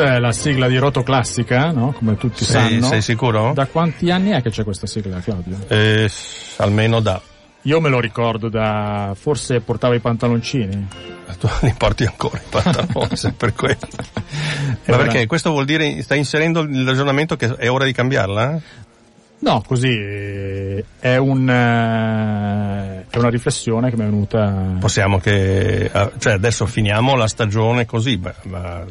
Questa è la sigla di Roto Classica, no? Come tutti sei, sanno. Sei sicuro? Da quanti anni è che c'è questa sigla, Claudio? Eh, almeno da. Io me lo ricordo da... forse portava i pantaloncini. Tu li porti ancora i pantaloni, se per quello. Ma perché? Questo vuol dire, stai inserendo il ragionamento che è ora di cambiarla? No, così è, un, eh, è una riflessione che mi è venuta. Possiamo che, cioè adesso finiamo la stagione così, ma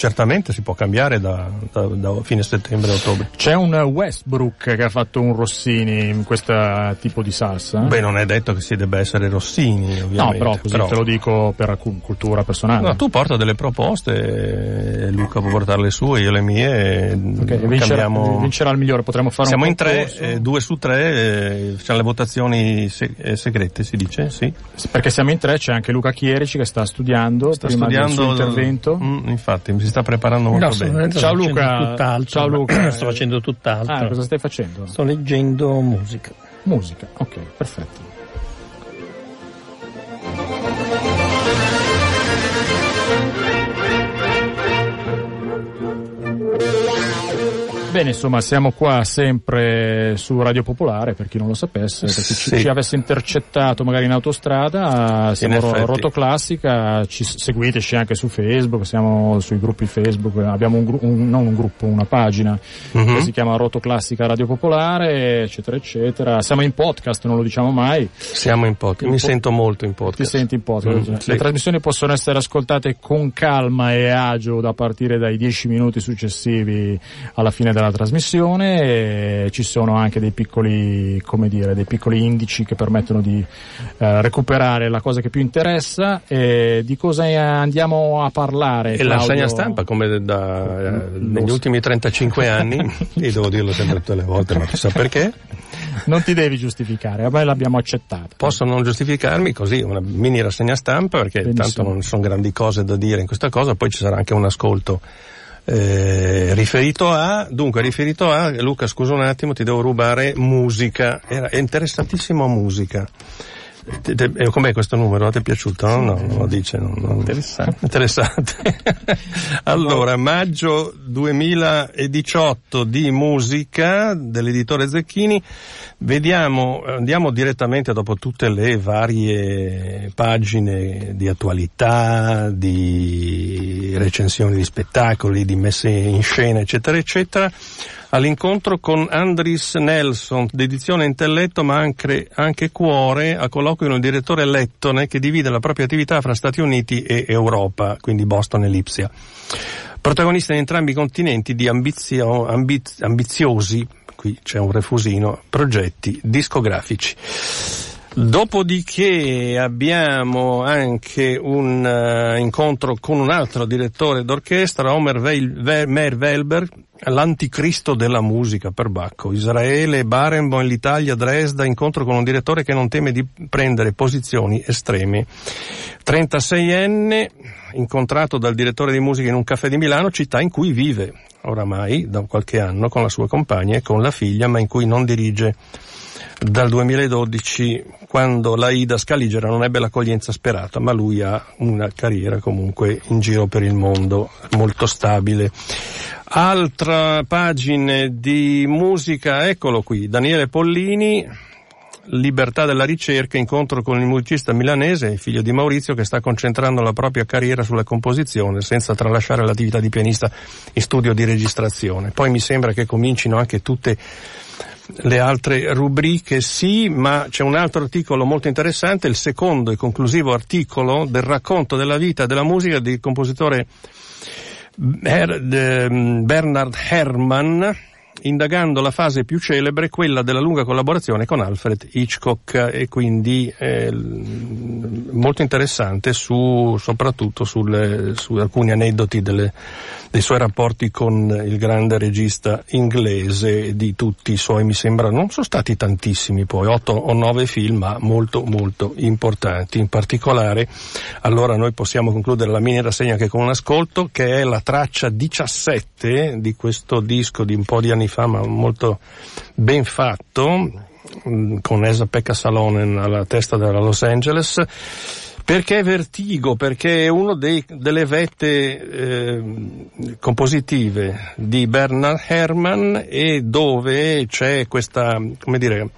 certamente si può cambiare da, da, da fine settembre a ottobre. C'è un Westbrook che ha fatto un Rossini in questo tipo di salsa? Beh, non è detto che si debba essere Rossini, ovviamente. No, però così però... te lo dico per cultura personale. No, tu porta delle proposte, Luca può portare le sue, io le mie. Okay, vincerà, vincerà, il migliore, potremmo fare Siamo un in tre, eh, due su tre, eh, c'è le votazioni se- eh, segrete, si dice, sì. Perché siamo in tre, c'è anche Luca Chierici che sta studiando sta studiando il suo intervento. Mm, infatti, mi si sta preparando molto no, bene. Ciao Luca. Ciao Luca. sto facendo tutt'altro. Ah, cosa stai facendo? Sto leggendo musica. Musica, ok, perfetto. Bene, insomma, siamo qua sempre su Radio Popolare, per chi non lo sapesse, perché Sì. ci, ci avesse intercettato magari in autostrada, siamo In Ro-. Rotoclassica, ci, seguiteci anche su Facebook, siamo sui gruppi Facebook, abbiamo un, gru- un- non un gruppo, una pagina Mhm. che si chiama Rotoclassica Radio Popolare, eccetera, eccetera. Siamo in podcast, non lo diciamo mai, Siamo in podcast, mi po- sento molto in ti podcast. senti in podcast. Mm, Le sì. trasmissioni possono essere ascoltate con calma e agio da partire dai 10 minuti successivi alla fine della trasmissione e ci sono anche dei piccoli, come dire, dei piccoli indici che permettono di eh, recuperare la cosa che più interessa e di cosa andiamo a parlare. E la Claudio? segna stampa, come da, eh, negli ultimi 35 anni, io devo dirlo sempre tutte le volte, ma chissà perché, Non ti devi giustificare, ormai l'abbiamo accettata. posso non giustificarmi così, una mini rassegna stampa, perché Benissimo. tanto non sono grandi cose da dire in questa cosa, poi ci sarà anche un ascolto eh, riferito a, dunque riferito a, Luca scusa un attimo, ti devo rubare musica, era interessantissimo musica. Eh, Com'è questo numero? Ti è piaciuto? No, no, non lo dice. non- non- Interessante. Interessante. allora, maggio 2018 di musica dell'editore Zecchini. Vediamo, andiamo direttamente dopo tutte le varie pagine di attualità, di recensioni di spettacoli, di messe in scena, eccetera, eccetera, all'incontro con Andris Nelson, d'edizione Intelletto ma anche, anche Cuore, a colloquio con il direttore lettone che divide la propria attività fra Stati Uniti e Europa, quindi Boston e Lipsia. Protagonista in entrambi i continenti di ambizio- ambiz- ambiziosi, qui c'è un refusino, progetti discografici. Dopodiché abbiamo anche un eh, incontro con un altro direttore d'orchestra, Omer Veil- Ve- Meir Welber, l'anticristo della musica per Bacco. Israele, Barenboim, l'Italia, Dresda, incontro con un direttore che non teme di prendere posizioni estreme. 36enne, incontrato dal direttore di musica in un caffè di Milano, città in cui vive oramai da qualche anno con la sua compagna e con la figlia, ma in cui non dirige dal 2012 quando la Ida Scaligera non ebbe l'accoglienza sperata, ma lui ha una carriera comunque in giro per il mondo molto stabile. Altra pagina di musica, eccolo qui, Daniele Pollini, Libertà della ricerca, incontro con il musicista milanese, figlio di Maurizio, che sta concentrando la propria carriera sulla composizione senza tralasciare l'attività di pianista in studio di registrazione. Poi mi sembra che comincino anche tutte le altre rubriche sì, ma c'è un altro articolo molto interessante, il secondo e conclusivo articolo del racconto della vita della musica del compositore Bernard Herrmann, indagando la fase più celebre, quella della lunga collaborazione con Alfred Hitchcock e quindi eh, molto interessante su, soprattutto sul- su alcuni aneddoti delle- dei suoi rapporti con il grande regista inglese di tutti i suoi, mi sembra, non sono stati tantissimi poi, otto o nove film, ma molto molto importanti. In particolare, allora noi possiamo concludere la mini rassegna anche con un ascolto, che è la traccia 17 di questo disco di un po' di anni fa, ma molto ben fatto, mh, con Esa Pekka Salonen alla testa della Los Angeles. Perché Vertigo? Perché è una delle vette eh, compositive di Bernard Herrmann e dove c'è questa, come dire,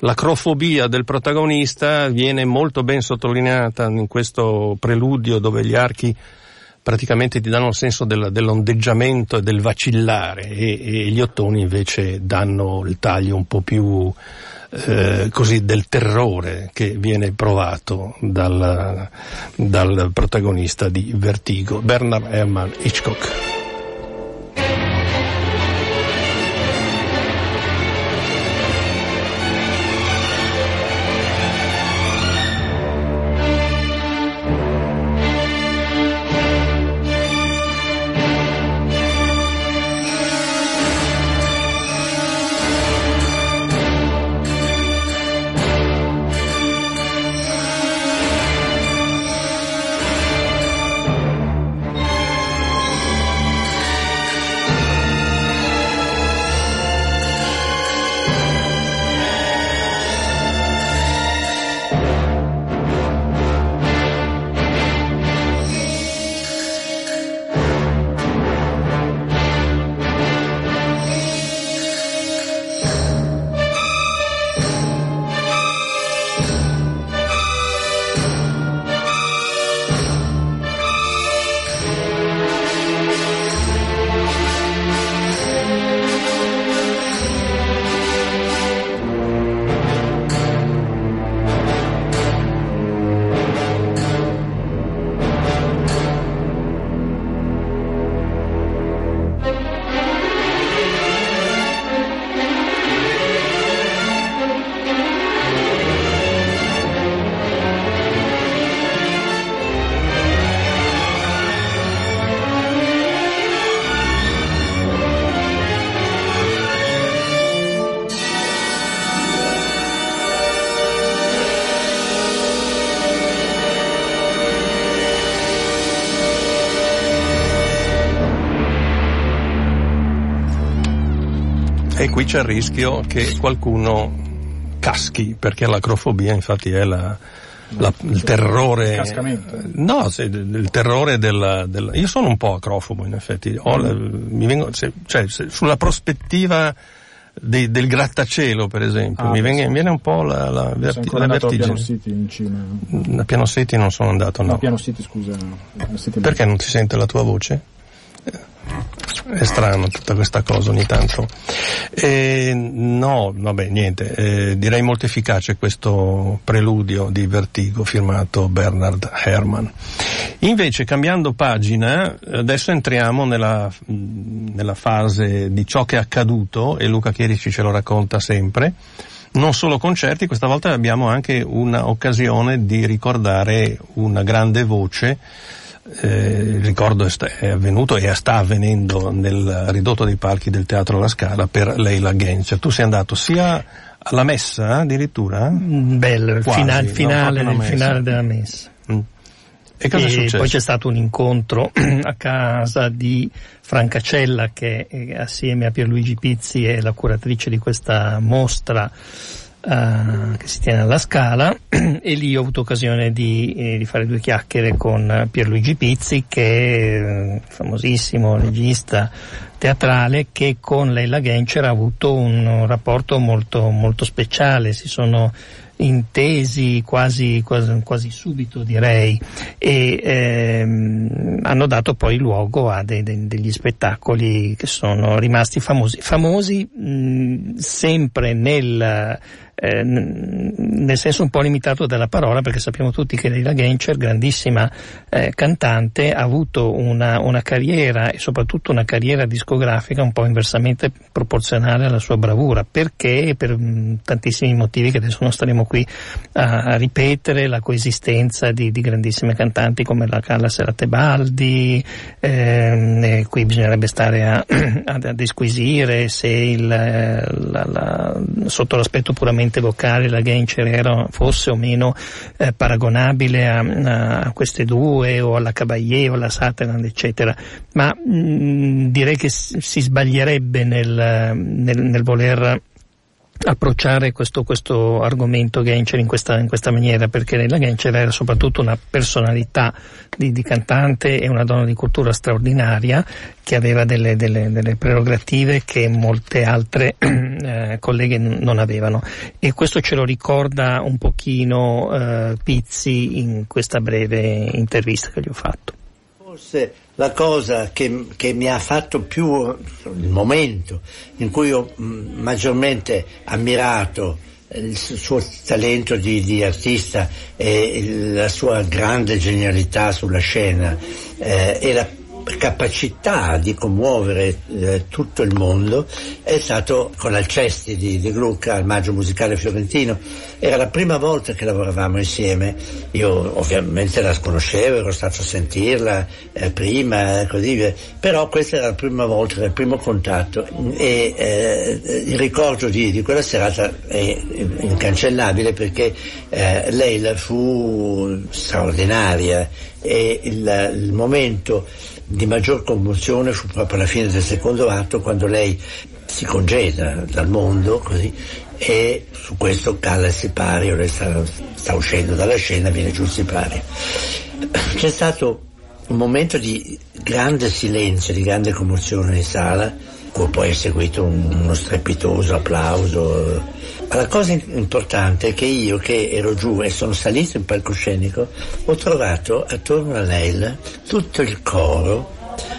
l'acrofobia del protagonista viene molto ben sottolineata in questo preludio dove gli archi praticamente ti danno il senso del, dell'ondeggiamento e del vacillare e, e, gli ottoni invece danno il taglio un po' più eh, così del terrore che viene provato dal, dal protagonista di Vertigo, Bernard Herrmann Hitchcock. Qui c'è il rischio che qualcuno caschi, perché l'acrofobia infatti è la, la, il terrore. Il no, se, il terrore della, della, Io sono un po' acrofobo in effetti. La, mi vengo, se, cioè, se, sulla prospettiva dei, del grattacielo, per esempio, ah, mi, venga, mi, viene un po' la, la, verti, la vertigine. Piano City in Cina. A Piano City non sono andato, no. No, Piano City, scusa. City Perché non si sente la tua voce? È strano tutta questa cosa ogni tanto. E no, vabbè, niente, eh, direi molto efficace questo preludio di Vertigo firmato Bernard Herrmann. Invece, cambiando pagina, adesso entriamo nella, nella fase di ciò che è accaduto e Luca Chierici ce lo racconta sempre non solo concerti, questa volta abbiamo anche un'occasione di ricordare una grande voce eh, il ricordo è avvenuto e sta avvenendo nel ridotto dei palchi del Teatro La Scala per Leila Gencer. Tu sei andato sia alla messa addirittura? Mm, bello, Quasi, finale, finale, no, finale della messa. Mm. E, cosa e poi c'è stato un incontro a casa di Francacella che assieme a Pierluigi Pizzi è la curatrice di questa mostra Uh, che si tiene alla Scala e lì ho avuto occasione di, eh, di fare due chiacchiere con Pierluigi Pizzi che è eh, famosissimo regista teatrale che con Leila Gencer ha avuto un rapporto molto, molto speciale, si sono intesi quasi, quasi, quasi subito direi e ehm, hanno dato poi luogo a de, de, degli spettacoli che sono rimasti famosi, famosi mh, sempre nel eh, nel senso un po' limitato della parola, perché sappiamo tutti che Leila Gencer, grandissima eh, cantante, ha avuto una, una, carriera e soprattutto una carriera discografica un po' inversamente proporzionale alla sua bravura, perché? Per mh, mm, tantissimi motivi che adesso non staremo qui a, a ripetere, la coesistenza di, di, grandissime cantanti come la Carla ehm, qui bisognerebbe stare a, a, a disquisire se il, la, la, sotto l'aspetto puramente componente vocale, la Gencer era, fosse o meno eh, paragonabile a, a, queste due o alla Caballé o alla Sutherland eccetera, ma mh, direi che si sbaglierebbe nel, nel, nel voler approcciare questo, questo argomento Genscher in questa, in questa maniera, perché Leila Genscher era soprattutto una personalità di, di, cantante e una donna di cultura straordinaria che aveva delle, delle, delle prerogative che molte altre eh, colleghe non avevano e questo ce lo ricorda un pochino eh, Pizzi in questa breve intervista che gli ho fatto. Forse la cosa che, che, mi ha fatto più, il momento in cui ho mm, maggiormente ammirato il suo talento di, di artista e la sua grande genialità sulla scena eh, e capacità di commuovere eh, tutto il mondo è stato con Alcesti di, di Gluck al Maggio Musicale Fiorentino. Era la prima volta che lavoravamo insieme, io ovviamente la conoscevo, ero stato a sentirla eh, prima, così via, però questa era la prima volta, era il primo contatto. E eh, il ricordo di, di, quella serata è incancellabile perché eh, lei fu straordinaria e il, il momento di maggior commozione fu proprio alla fine del secondo atto quando lei si congeda dal mondo così, e su questo cala il sipario, lei sta, sta uscendo dalla scena, viene giù il sipario. C'è stato un momento di grande silenzio, di grande commozione in sala, poi è seguito uno strepitoso applauso ma la cosa importante è che io che ero giù e sono salito in palcoscenico ho trovato attorno a lei tutto il coro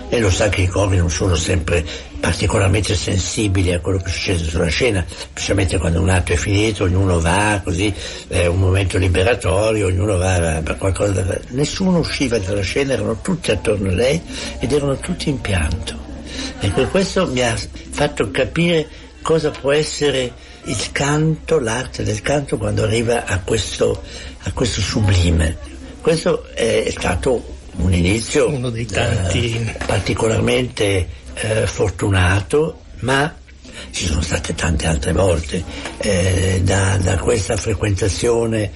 e lo sa che i cori non sono sempre particolarmente sensibili a quello che succede sulla scena, specialmente quando un atto è finito, ognuno va così, è un momento liberatorio, ognuno va per qualcosa da fare. Nessuno usciva dalla scena, erano tutti attorno a lei ed erano tutti in pianto. Ecco, questo mi ha fatto capire cosa può essere il canto, l'arte del canto quando arriva a questo, a questo sublime. Questo è stato un inizio Uno dei tanti. Eh, particolarmente eh, fortunato, ma ci sono state tante altre volte. Eh, da, da, questa frequentazione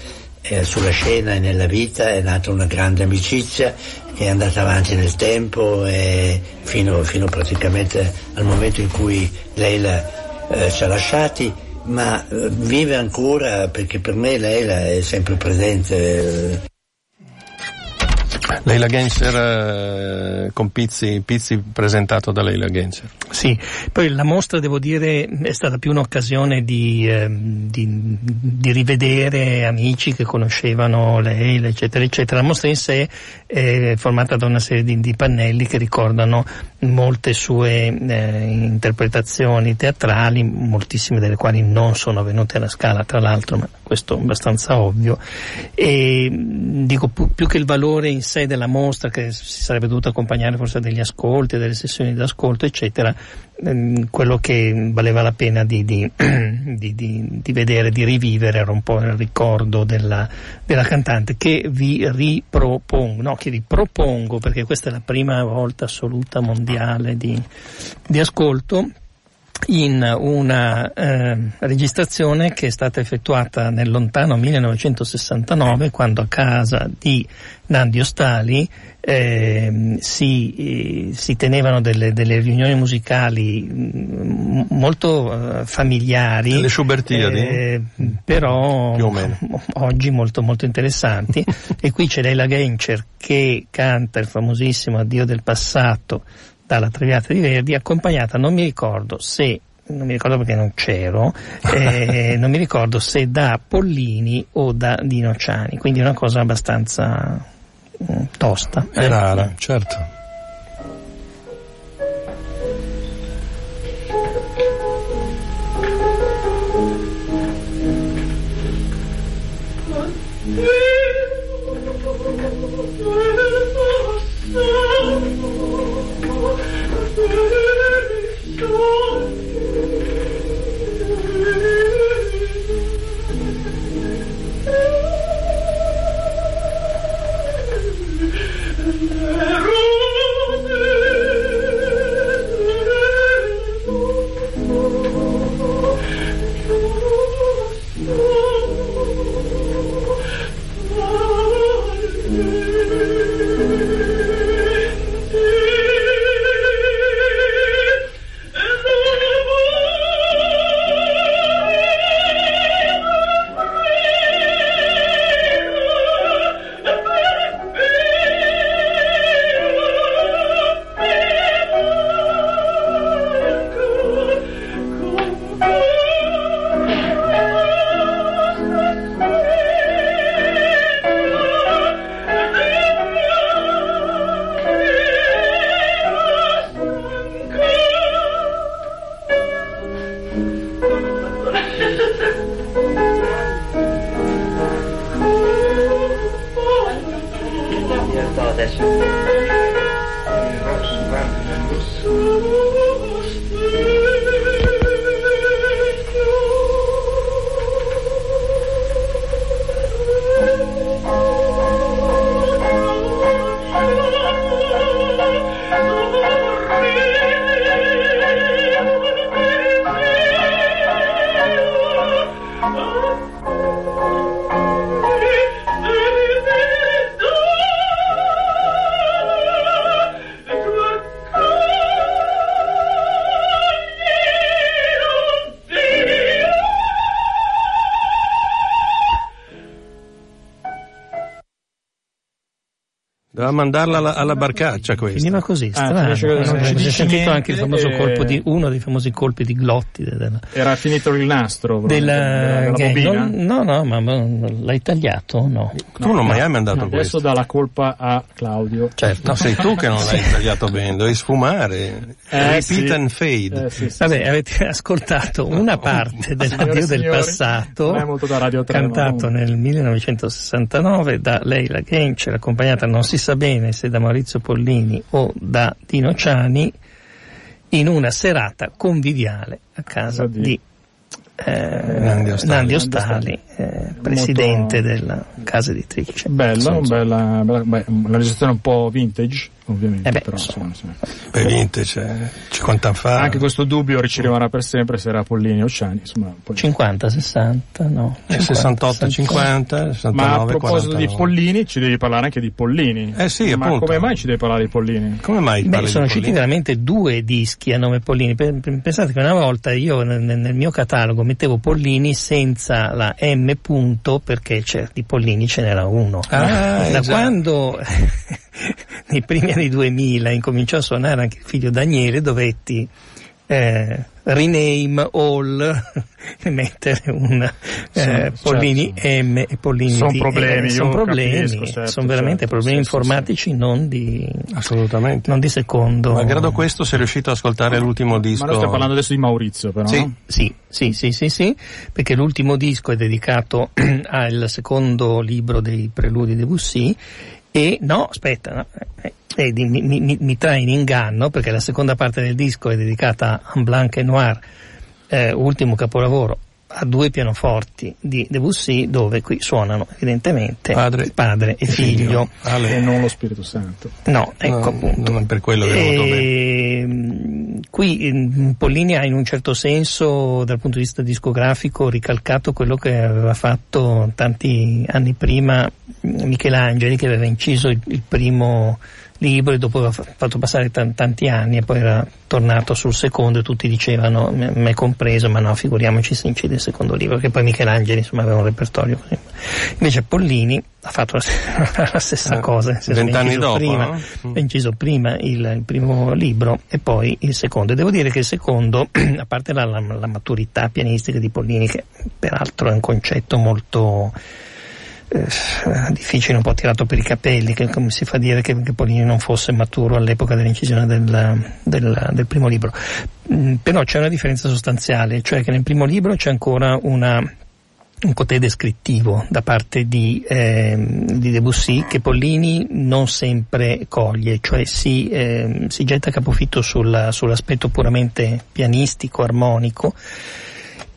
eh, sulla scena e nella vita è nata una grande amicizia che è andata avanti nel tempo e fino, fino praticamente al momento in cui lei la, eh, ci ha lasciati ma eh, vive ancora perché per me lei è sempre presente. Leila Genscher eh, con Pizzi, Pizzi presentato da Leila Genscher. Sì, poi la mostra devo dire è stata più un'occasione di, eh, di, di rivedere amici che conoscevano Leila eccetera eccetera. La mostra in sé è formata da una serie di, di pannelli che ricordano molte sue eh, interpretazioni teatrali, moltissime delle quali non sono venute alla scala tra l'altro, ma questo è abbastanza ovvio. E dico più, che il valore in sé della mostra che si sarebbe dovuto accompagnare forse degli ascolti, delle sessioni di ascolto, eccetera, ehm, quello che valeva la pena di, di, di, di, vedere, di rivivere era un po' il ricordo della, della cantante che vi ripropongo, no, che vi propongo perché questa è la prima volta assoluta mondiale di, di ascolto in una eh, registrazione che è stata effettuata nel lontano 1969 quando a casa di Nandi Ostali eh, si, eh, si, tenevano delle, delle, riunioni musicali mm, molto eh, familiari le Schubertiadi eh, però oggi molto molto interessanti. E qui c'è Leila Gencer che canta il famosissimo Addio del passato dalla Traviata di Verdi, accompagnata, non mi ricordo se non mi ricordo perché non c'ero, eh, non mi ricordo se da Pollini o da Dino Ciani, quindi è una cosa abbastanza mm, tosta. È eh. rara, certo. Don't. Mandarla alla, alla barcaccia questa. Finiva così, strano. Ah, finisce così, non ci Ho dice sentito anche il famoso niente, colpo e- di, uno dei famosi colpi di glottide della, Era finito il nastro proprio, della, della, della no, no, ma, ma l'hai tagliato? No. Tu non mi hai mandato No, questo. adesso dà la colpa a Claudio. Certo. No, sei tu che non l'hai tagliato bene, devi sfumare. Eh, Repeat sì. and fade. Eh, sì, sì, Vabbè, avete ascoltato una parte dell'addio del passato, molto da Radio 3, cantato nel 1969 da Leila Gencer, accompagnata non si sa bene se da Maurizio Pollini o da Dino Ciani, in una serata conviviale a casa Di- di eh, Nandi Ostali. Nandi Ostali, eh, presidente della casa editrice. Bella, bella, bella beh, una registrazione un po' vintage, ovviamente, Eh beh, però insomma. insomma, sì. Per vintage, eh, 50 anni fa. Anche questo dubbio ricercherà per sempre se era Pollini o Ciani, insomma, poi- 50, 60, no. Eh, 50, 68, 50, 69, Ma a proposito 49. di Pollini, ci devi parlare anche di Pollini. Eh sì, Ma appunto. come mai ci devi parlare di Pollini? Come mai Beh, sono usciti veramente due dischi a nome Pollini. Pe- pe- Pensate che una volta io nel, mio catalogo mettevo Pollini senza la M punto perché c'è, di Pollini ce n'era uno. Ah, da già. quando nei primi anni 2000 incominciò a suonare anche il figlio Daniele dovetti eh, rename all e mettere un eh, Sì, Pollini certo. M e Pollini Sono D. problemi, Eh, sono problemi, certo, sono veramente certo, problemi sì, sì, informatici non di Assolutamente. non di secondo. Malgrado questo sei riuscito ad ascoltare l'ultimo disco. Ma noi stiamo parlando adesso di Maurizio, però. Sì. no? Sì, sì, sì, sì, sì, perché l'ultimo disco è dedicato al secondo libro dei preludi di Debussy e no, aspetta, no, eh, eh, mi, mi, mi trae in inganno perché la seconda parte del disco è dedicata a Blanc e Noir, eh, ultimo capolavoro a due pianoforti di Debussy dove qui suonano evidentemente Padre padre e figlio. Ale. E non lo Spirito Santo. No, ecco No, appunto. non è per quello che bene. Ehm, Qui mm, Pollini ha in un certo senso, dal punto di vista discografico, ricalcato quello che aveva fatto tanti anni prima mm, Michelangeli, che aveva inciso il, il primo libro e dopo aveva fa- fatto passare tan- tanti anni e poi era tornato sul secondo e tutti dicevano, me me compreso, ma no, figuriamoci se incide il secondo libro, che poi Michelangeli insomma aveva un repertorio così. Invece Pollini ha fatto la, la stessa Eh, cosa, ha vent'anni dopo, prima, no? Mm. ha inciso prima il, il primo libro e poi il secondo. E devo dire che il secondo, a parte la, la- la maturità pianistica di Pollini, che peraltro è un concetto molto eh, difficile, un po' tirato per i capelli, che come si fa a dire che, che Pollini non fosse maturo all'epoca dell'incisione del, del- del primo libro. Mm, però c'è una differenza sostanziale, cioè che nel primo libro c'è ancora una un cotè descrittivo da parte di, ehm, di Debussy che Pollini non sempre coglie, cioè si, ehm, si getta capofitto sulla- sull'aspetto puramente pianistico, armonico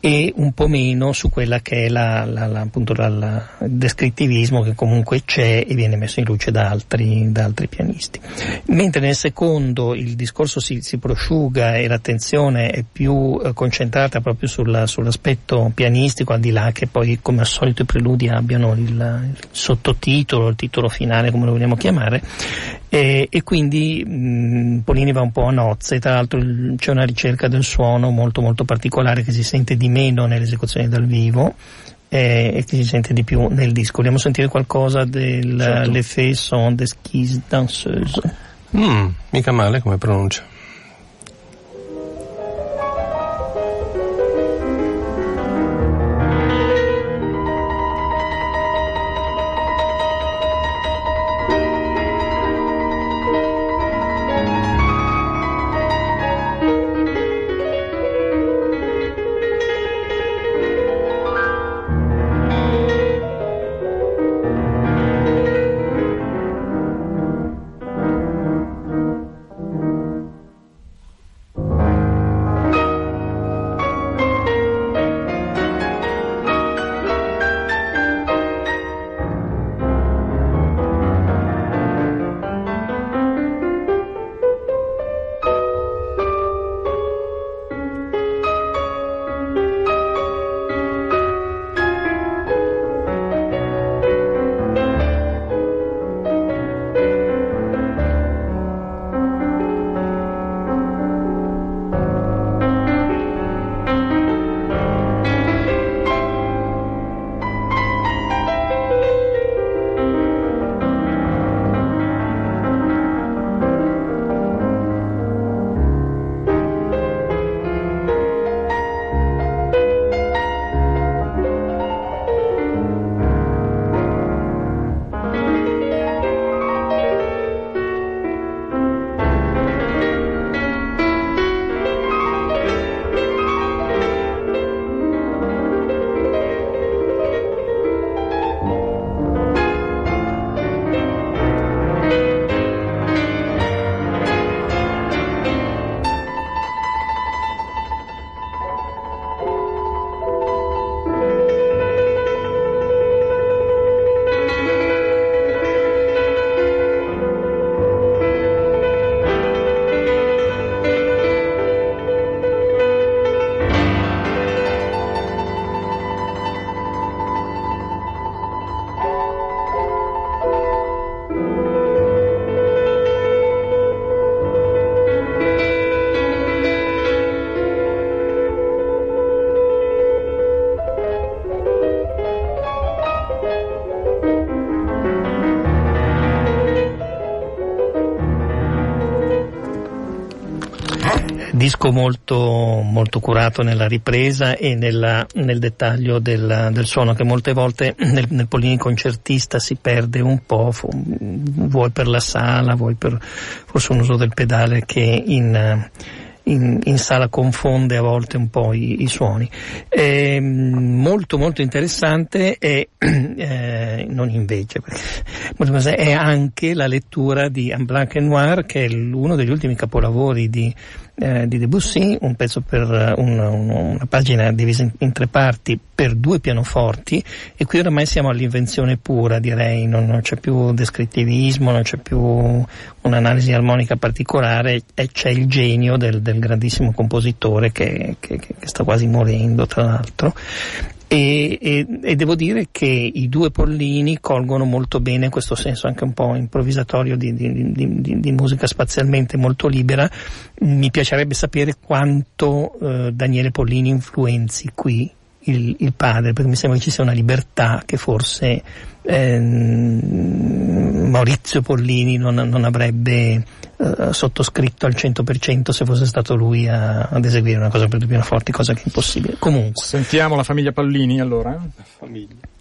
e un po' meno su quella che è la, la- la- appunto il descrittivismo che comunque c'è e viene messo in luce da altri, da altri pianisti. Mentre nel secondo il discorso si, si prosciuga e l'attenzione è più eh, concentrata proprio sulla- sull'aspetto pianistico, al di là che poi come al solito i preludi abbiano il, il sottotitolo, il titolo finale, come lo vogliamo chiamare, e, e quindi mh, Polini va un po' a nozze, tra l'altro il- c'è una ricerca del suono molto molto particolare che si sente di meno nelle esecuzioni dal vivo eh, e che si sente di più nel disco. Vogliamo sentire qualcosa del Certo. son des skis danseuses? Mm, mica male come pronuncia. Disco molto, molto curato nella ripresa e nella, nel dettaglio del, del, suono che molte volte nel, nel Pollini concertista si perde un po', vuoi per la sala, vuoi per forse un uso del pedale che in in, in, sala confonde a volte un po' i, i suoni. È molto molto interessante e eh, non invece, perché è anche la lettura di Un Blanc et Noir che è uno degli ultimi capolavori di eh, di Debussy, un pezzo per un, un, una pagina divisa in, tre parti per due pianoforti e qui ormai siamo all'invenzione pura direi, non, non c'è più descrittivismo, non c'è più un'analisi armonica particolare e c'è il genio del, del grandissimo compositore che, che, che sta quasi morendo tra l'altro e, e, e, devo dire che i due Pollini colgono molto bene questo senso anche un po' improvvisatorio di, di, di, di musica spazialmente molto libera. Mi piacerebbe sapere quanto eh, Daniele Pollini influenzi qui il, il, padre, perché mi sembra che ci sia una libertà che forse ehm, Maurizio Pollini non, non avrebbe eh, sottoscritto al 100% se fosse stato lui a, ad eseguire una cosa per due pianoforti, cosa che è impossibile. Comunque. Sentiamo la famiglia Pallini allora. La famiglia.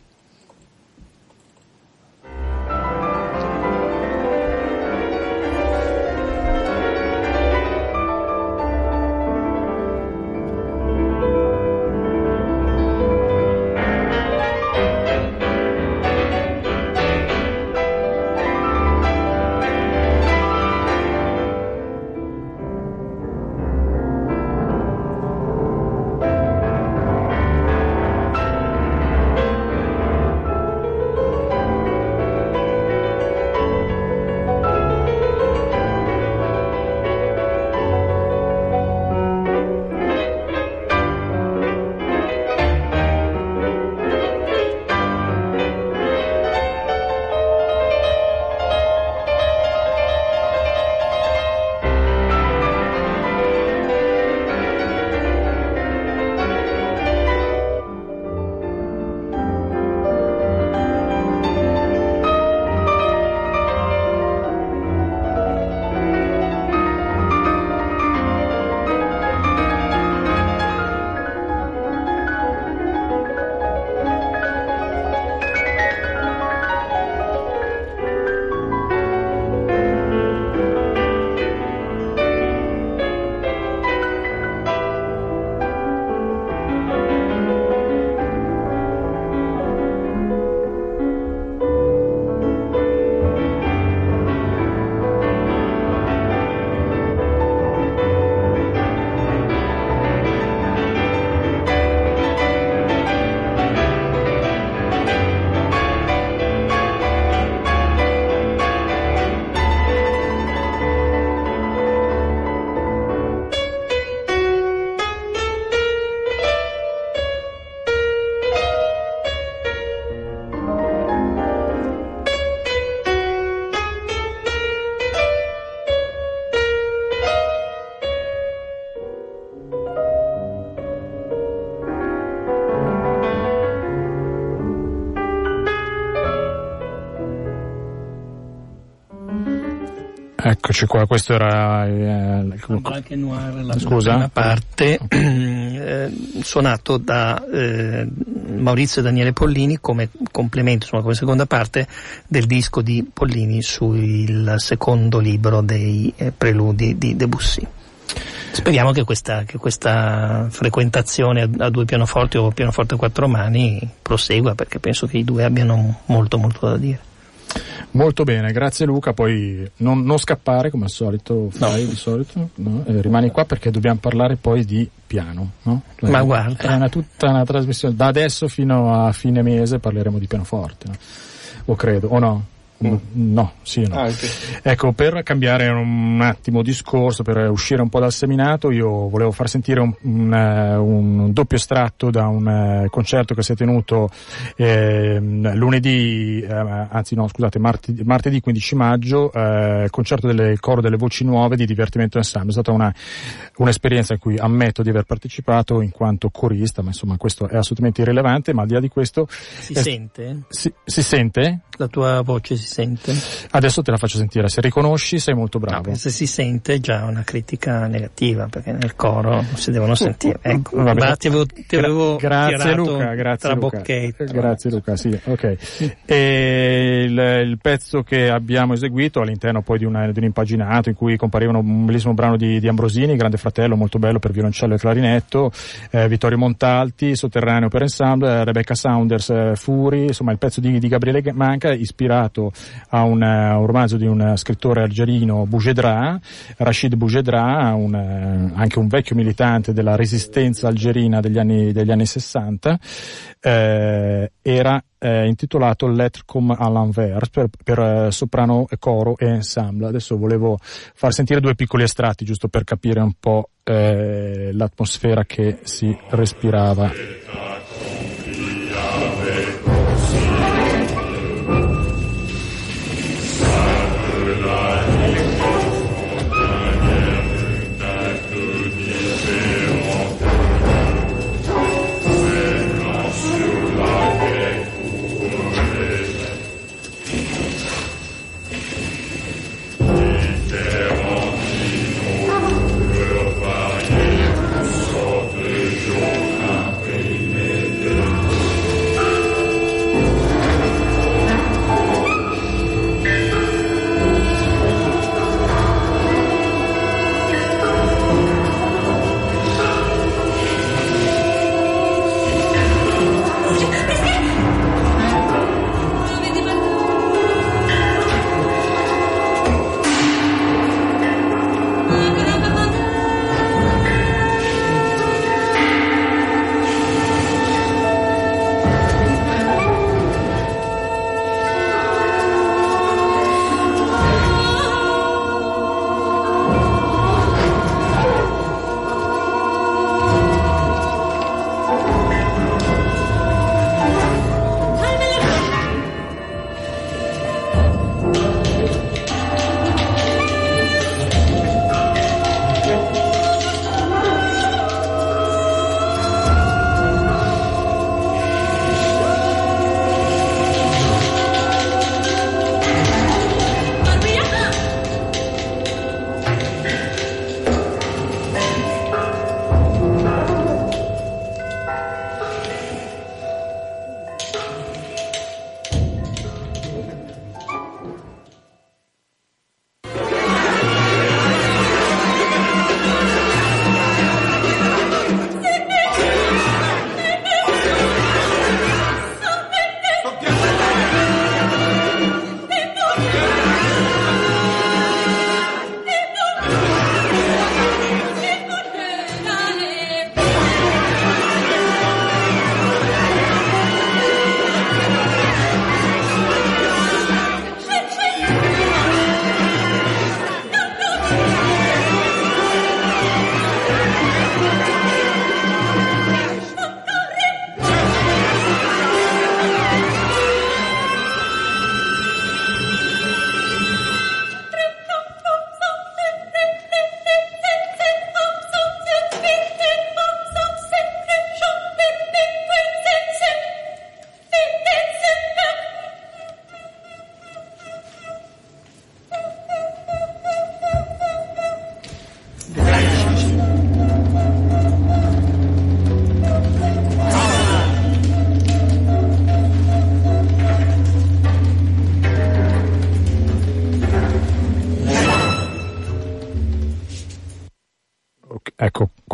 Eccoci qua, questo era eh, Blanc Noir, la Scusa? prima parte, eh, suonato da eh, Maurizio Daniele Pollini come complemento, insomma, come seconda parte del disco di Pollini sul secondo libro dei eh, preludi di Debussy. Speriamo che questa, che questa frequentazione a, due pianoforti o pianoforte a quattro mani prosegua perché penso che i due abbiano molto molto da dire. Molto bene, grazie Luca, poi non, non scappare come al solito fai no. di solito, no? eh, rimani qua perché dobbiamo parlare poi di piano. No? Ma guarda. È una, tutta una trasmissione, da adesso fino a fine mese parleremo di pianoforte, o credo, o no? Mm. No, sì, no. Ah, okay. Ecco, per cambiare un attimo discorso, per uscire un po' dal seminato, io volevo far sentire un, un, eh, un doppio estratto da un uh, concerto che si è tenuto eh, lunedì, eh, anzi no, scusate, martedì, martedì 15 maggio, eh, concerto del coro delle voci nuove di divertimento ensemble. È stata una, un'esperienza in cui ammetto di aver partecipato in quanto corista, ma insomma questo è assolutamente irrilevante, ma al di là di questo... Si sente? Si, si sente? La tua voce si si sente? Adesso te la faccio sentire, se riconosci sei molto bravo. No, se si sente è già una critica negativa, perché nel coro non si devono sentire. Ecco, Vabbè, ma ti avevo, ti avevo grazie Luca, grazie Luca. Grazie Luca, sì, ok. E il, il, pezzo che abbiamo eseguito all'interno poi di, una, di un impaginato in cui comparivano un bellissimo brano di, di Ambrosini, Grande Fratello, molto bello per violoncello e clarinetto, eh, Vittorio Montalti, Sotterraneo per ensemble, Rebecca Saunders, eh, Furi, insomma il pezzo di, di Gabriele Manca ispirato a un, uh, un romanzo di un scrittore algerino Bougedra, Rachid Bougedra, un, uh, anche un vecchio militante della resistenza algerina degli anni, degli anni 60, eh, era eh, intitolato Lettre comme à l'envers per, per eh, soprano, coro e ensemble. Adesso volevo far sentire due piccoli estratti giusto per capire un po' eh, l'atmosfera che si respirava.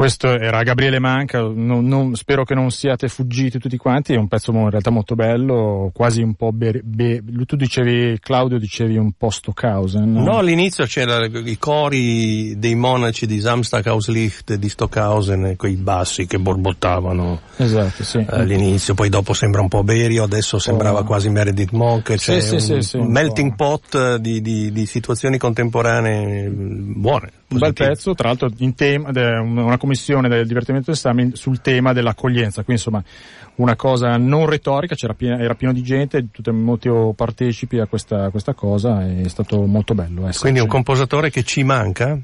Questo era Gabriele Manca, non, non, spero che non siate fuggiti tutti quanti, è un pezzo in realtà molto bello, quasi un po' be, be, tu dicevi, Claudio dicevi un po' Stockhausen. No, no all'inizio c'erano i cori dei monaci di Samstaghauslicht di Stockhausen, quei bassi che borbottavano esatto, sì. all'inizio, poi dopo sembra un po' Berio, adesso sembrava oh. quasi Meredith Monk, c'è sì, sì, un, sì, un melting pot di, di, di situazioni contemporanee buone. Un bel pezzo, tra l'altro in tema, una commissione del divertimento esame sul tema dell'accoglienza, quindi insomma una cosa non retorica, piena, era pieno di gente, tutti molti partecipi a questa, questa cosa, è stato molto bello. Esserci. Quindi un compositore che ci manca?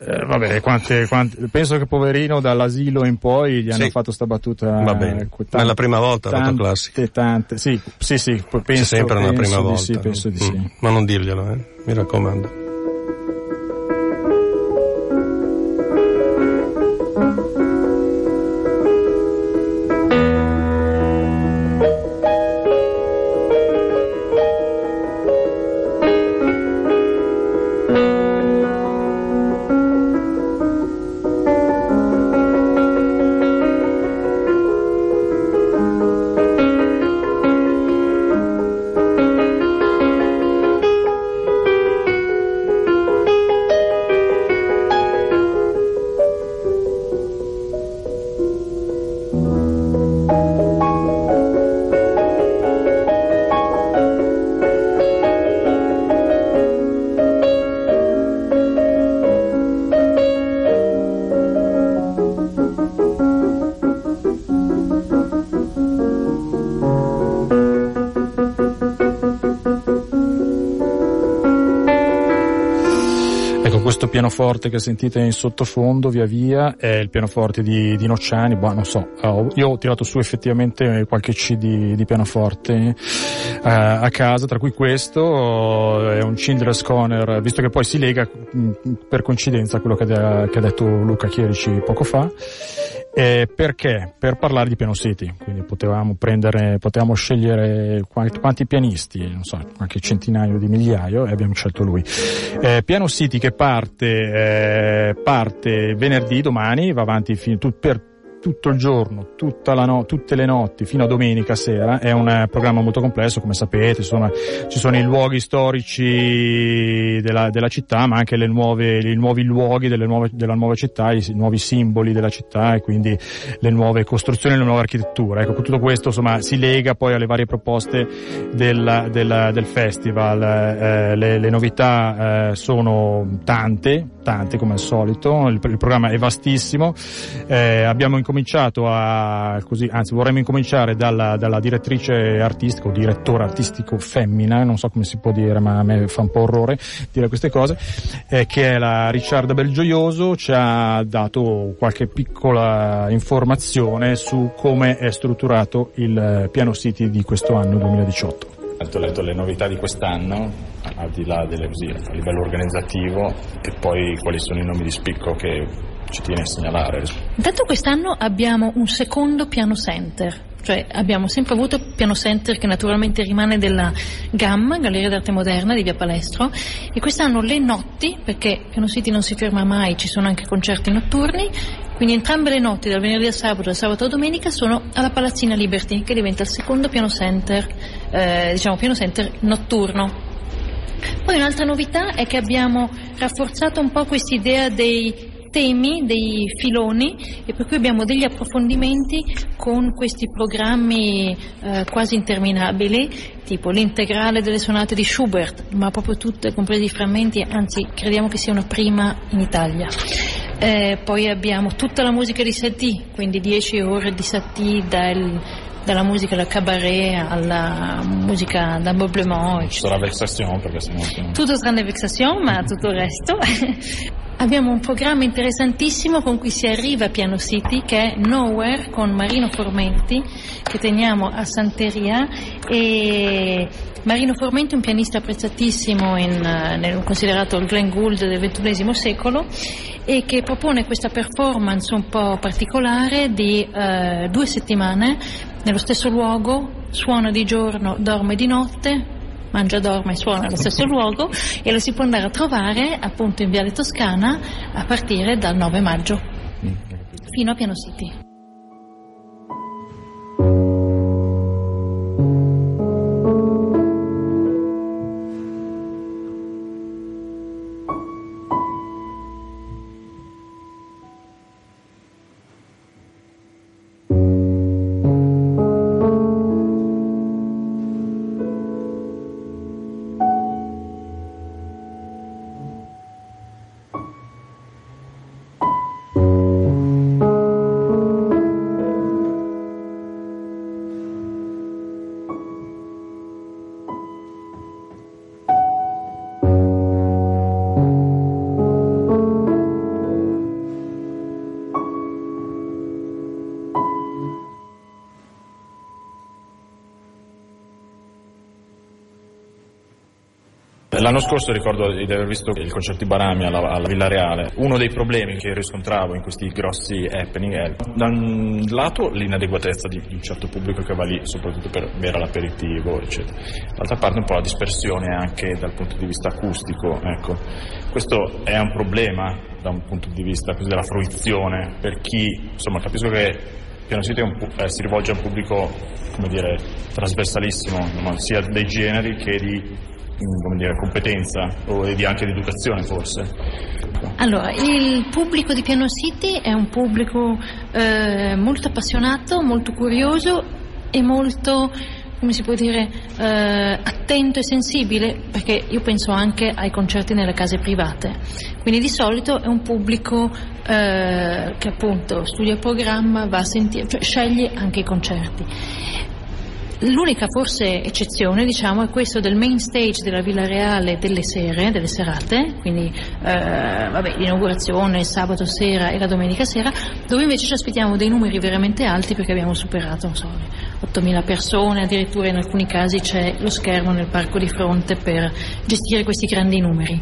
Eh, vabbè, quante, quante, penso che poverino dall'asilo in poi gli Sì. hanno fatto sta battuta. Va bene. eh, Ma è la prima volta tante, Rotoclassica? Tante, sì, sì, sì, penso, sempre una penso prima di volta. Sì, penso di Mm. sì. Ma non dirglielo, eh? mi raccomando. Questo pianoforte che sentite in sottofondo via via è il pianoforte di, di Nocciani, boh, non so, io ho tirato su effettivamente qualche CD di pianoforte eh, a casa, tra cui questo è un Schindler's Corner, visto che poi si lega mh, per coincidenza a quello che ha, che ha detto Luca Chierici poco fa. Eh, perché? Per parlare di Piano City, quindi potevamo prendere, potevamo scegliere quanti, quanti pianisti, non so, qualche centinaio di migliaio e abbiamo scelto lui. Eh, Piano City che parte, eh, parte venerdì, domani, va avanti fin- tu- per tutto il giorno, tutta la no- tutte le notti fino a domenica sera, è un eh, programma molto complesso come sapete, insomma, ci sono i luoghi storici della, della città ma anche le nuove, i nuovi luoghi nuove- della nuova città, i, nuovi simboli della città e quindi le nuove costruzioni, le nuove architetture. Ecco, tutto questo insomma si lega poi alle varie proposte del, del- del festival. Eh, le, le novità eh, sono tante, tante come al solito, il, il programma è vastissimo. Eh, abbiamo incominciato a, così, anzi vorremmo incominciare dalla, dalla direttrice artistica o direttore artistico femmina, non so come si può dire, ma a me fa un po' orrore dire queste cose, eh, che è la Ricciarda Belgioioso, ci ha dato qualche piccola informazione su come è strutturato il eh, piano City di questo anno 2018. Ho letto le novità di quest'anno, al di là delle così, a livello organizzativo, e poi quali sono i nomi di spicco che ci tiene a segnalare. Intanto quest'anno abbiamo un secondo piano center, cioè abbiamo sempre avuto piano center che naturalmente rimane della GAM, Galleria d'Arte Moderna di Via Palestro, e quest'anno le notti, perché Piano City non si ferma mai, ci sono anche concerti notturni, quindi entrambe le notti, dal venerdì al sabato, dal sabato alla domenica, sono alla Palazzina Liberty, che diventa il secondo piano center, eh, diciamo piano center notturno. Poi un'altra novità è che abbiamo rafforzato un po' quest'idea dei temi, dei filoni e per cui abbiamo degli approfondimenti con questi programmi eh, quasi interminabili, tipo l'integrale delle sonate di Schubert, ma proprio tutte, compresi i frammenti, anzi crediamo che sia una prima in Italia. Eh, poi abbiamo tutta la musica di Satie, quindi 10 ore di Satie dal, dalla musica da cabaret alla musica d'ameublement, eccetera. Sarà vexation perché sennò... Tutto tranne Vexation, ma tutto il resto. Abbiamo un programma interessantissimo con cui si arriva a Piano City che è Nowhere con Marino Formenti che teniamo a Santeria. E Marino Formenti è un pianista apprezzatissimo in, nel- considerato il Glenn Gould del XXI secolo e che propone questa performance un po' particolare di eh, due settimane nello stesso luogo, suona di giorno, dorme di notte, mangia, dorme e suona nello stesso luogo e lo si può andare a trovare appunto in Viale Toscana a partire dal 9 maggio fino a Piano City. L'anno scorso ricordo di aver visto il concerto di Barami alla, alla Villa Reale. Uno dei problemi che riscontravo in questi grossi happening è da un lato l'inadeguatezza di, un certo pubblico che va lì soprattutto per bere l'aperitivo, eccetera. D'altra parte un po' la dispersione anche dal punto di vista acustico. Ecco. Questo è un problema da un punto di vista della fruizione per chi, insomma, capisco che Piano City eh, si rivolge a un pubblico, come dire, trasversalissimo, sia dei generi che di dire, competenza o di, anche di educazione forse? Allora, il pubblico di Piano City è un pubblico eh, molto appassionato, molto curioso e molto come si può dire, eh, attento e sensibile, perché io penso anche ai concerti nelle case private. Quindi di solito è un pubblico eh, che appunto studia il programma, va a sentire, cioè sceglie anche i concerti. L'unica forse eccezione diciamo, è questo del main stage della Villa Reale delle sere, delle serate, quindi eh, vabbè, l'inaugurazione sabato sera e la domenica sera, dove invece ci aspettiamo dei numeri veramente alti perché abbiamo superato so, 8.000 persone, addirittura in alcuni casi c'è lo schermo nel parco di fronte per gestire questi grandi numeri.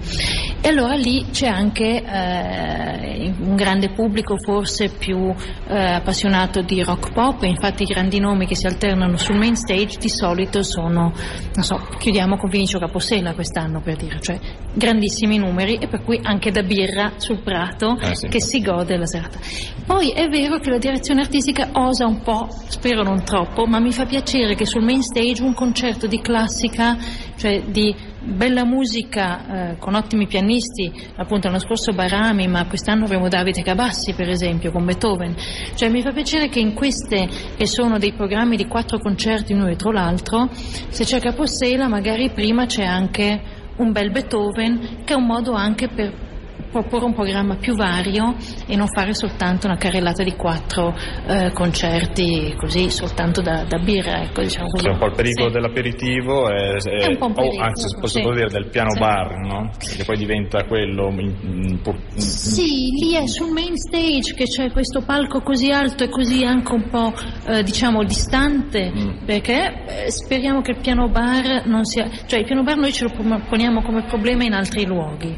E allora lì c'è anche eh, un grande pubblico forse più eh, appassionato di rock pop, infatti i grandi nomi che si alternano sul main stage di solito sono, non so, chiudiamo con Vinicio Caposella quest'anno per dire, cioè grandissimi numeri e per cui anche da birra sul prato eh sì. che si gode la serata. Poi è vero che la direzione artistica osa un po', spero non troppo, ma mi fa piacere che sul main stage un concerto di classica, cioè di bella musica eh, con ottimi pianisti, appunto l'anno scorso Barami, ma quest'anno avremo Davide Cabassi per esempio con Beethoven. Cioè mi fa piacere che in queste che sono dei programmi di quattro concerti uno dietro l'altro, se c'è Capossela magari prima c'è anche un bel Beethoven che è un modo anche per proporre un programma più vario e non fare soltanto una carrellata di quattro eh, concerti così soltanto da, da birra. Ecco, diciamo così. C'è un po' il pericolo sì. dell'aperitivo e, e, è un po' un pericolo, oh, anzi posso sì. dire del piano sì. bar, no? Che poi diventa quello in, in, in, Sì, lì è sul main stage che c'è questo palco così alto e così anche un po' eh, diciamo distante mm. perché eh, speriamo che il piano bar non sia cioè il piano bar noi ce lo poniamo come problema in altri luoghi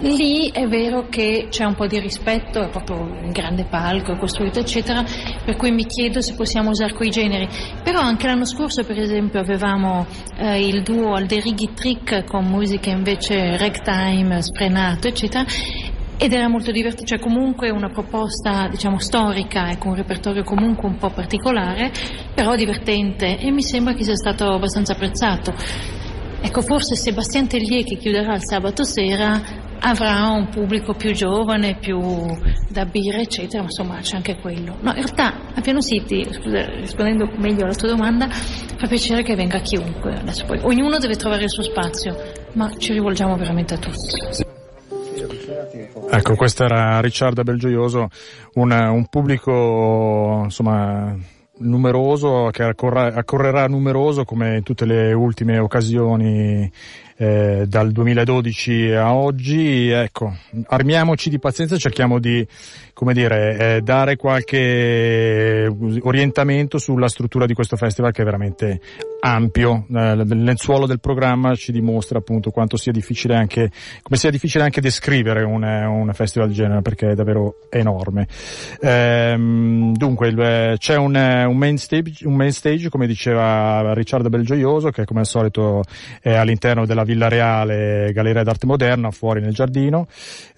Lì è vero che c'è un po' di rispetto, è proprio un grande palco, è costruito eccetera, per cui mi chiedo se possiamo usare quei generi. Però anche l'anno scorso per esempio avevamo eh, il duo Alderighi Trick con musica invece ragtime, sprenato eccetera ed era molto divertente, cioè comunque una proposta diciamo storica e con un repertorio comunque un po' particolare, però divertente e mi sembra che sia stato abbastanza apprezzato. Ecco, forse Sebastian Tellier che chiuderà il sabato sera avrà un pubblico più giovane, più da birra, eccetera, ma insomma c'è anche quello. No, in realtà a Piano City, scusa, rispondendo meglio alla tua domanda, fa piacere che venga chiunque. Adesso poi ognuno deve trovare il suo spazio, ma ci rivolgiamo veramente a tutti. Ecco, questo era Ricciardo Belgioioso, un, un pubblico insomma numeroso, che accorrerà numeroso come in tutte le ultime occasioni eh, dal 2012 a oggi, ecco, armiamoci di pazienza, cerchiamo di, come dire, eh, dare qualche orientamento sulla struttura di questo festival che è veramente ampio. Eh, il lenzuolo del programma ci dimostra appunto quanto sia difficile anche, come sia difficile anche descrivere un, un festival del genere perché è davvero enorme. Ehm, dunque, il, c'è un, un, main stage, un main stage, come diceva Ricciardo Belgioioso, che come al solito è all'interno della Villa Reale Galleria d'Arte Moderna, fuori nel giardino.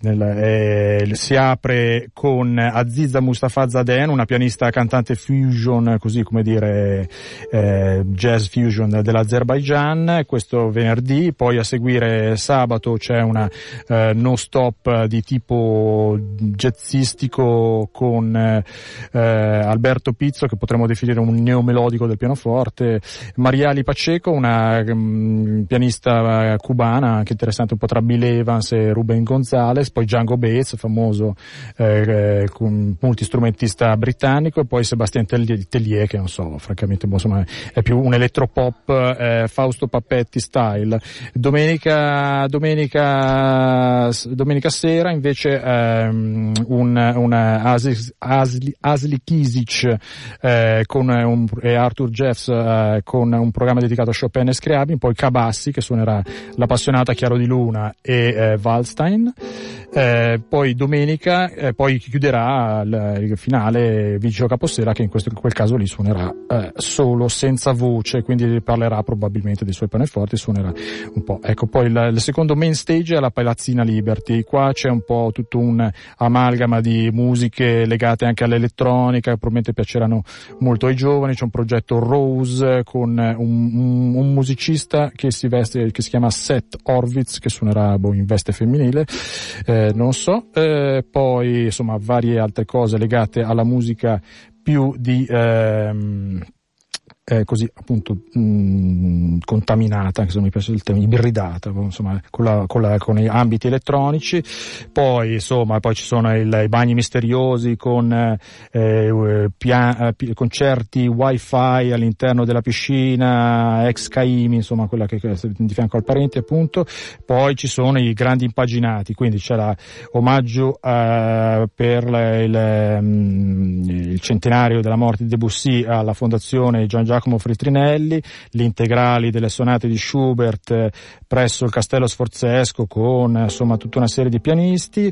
Nel, eh, si apre con Aziza Mustafa Zaden, una pianista cantante fusion, così come dire eh, jazz fusion dell'Azerbaijan, questo venerdì, poi a seguire sabato c'è una eh, no stop di tipo jazzistico con eh, Alberto Pizzo, che potremmo definire un neomelodico del pianoforte, Mariali Paceco, una um, pianista cubana, anche interessante un po' tra Bill Evans e Ruben Gonzalez, poi Django Bates, famoso eh, multistrumentista britannico, e poi Sebastian Tellier, che non so, francamente, insomma, è più un elettropop eh, Fausto Pappetti style. Domenica, domenica, domenica sera invece ehm, un, un Asli, Asli, Asli Kisic eh, con un, e Arthur Jeffs eh, con un programma dedicato a Chopin e Scriabin, poi Cabassi che suonerà l'appassionata Chiaro di Luna e eh, Waldstein. Eh, poi domenica, eh, poi chiuderà il, il finale Vigio Capossera che in, questo, in quel caso lì suonerà eh, solo, senza voce, quindi parlerà probabilmente dei suoi pianoforti, suonerà un po'. Ecco, poi il, il secondo main stage è la Palazzina Liberty, qua c'è un po' tutto un amalgama di musiche legate anche all'elettronica, probabilmente piaceranno molto ai giovani, c'è un progetto Rose con un, un, musicista che si veste, che si chiama Seth Horvitz, che suonerà boh, in veste femminile, eh, non so, eh, poi insomma varie altre cose legate alla musica più di ehm, eh, così appunto mh, contaminata, anche se non mi piace il termine, ibridata, insomma, con, la, con, la, con, gli ambiti elettronici. Poi, insomma, poi ci sono il, i bagni misteriosi con eh, eh pia, eh, concerti wifi all'interno della piscina, ex Caimi, insomma, quella che, è di fianco al parente, appunto. Poi ci sono i grandi impaginati, quindi c'era omaggio eh, per il, mm, il, centenario della morte di Debussy alla fondazione Gian Giacomo Giacomo Fritrinelli, gli integrali delle sonate di Schubert eh, presso il Castello Sforzesco con insomma tutta una serie di pianisti,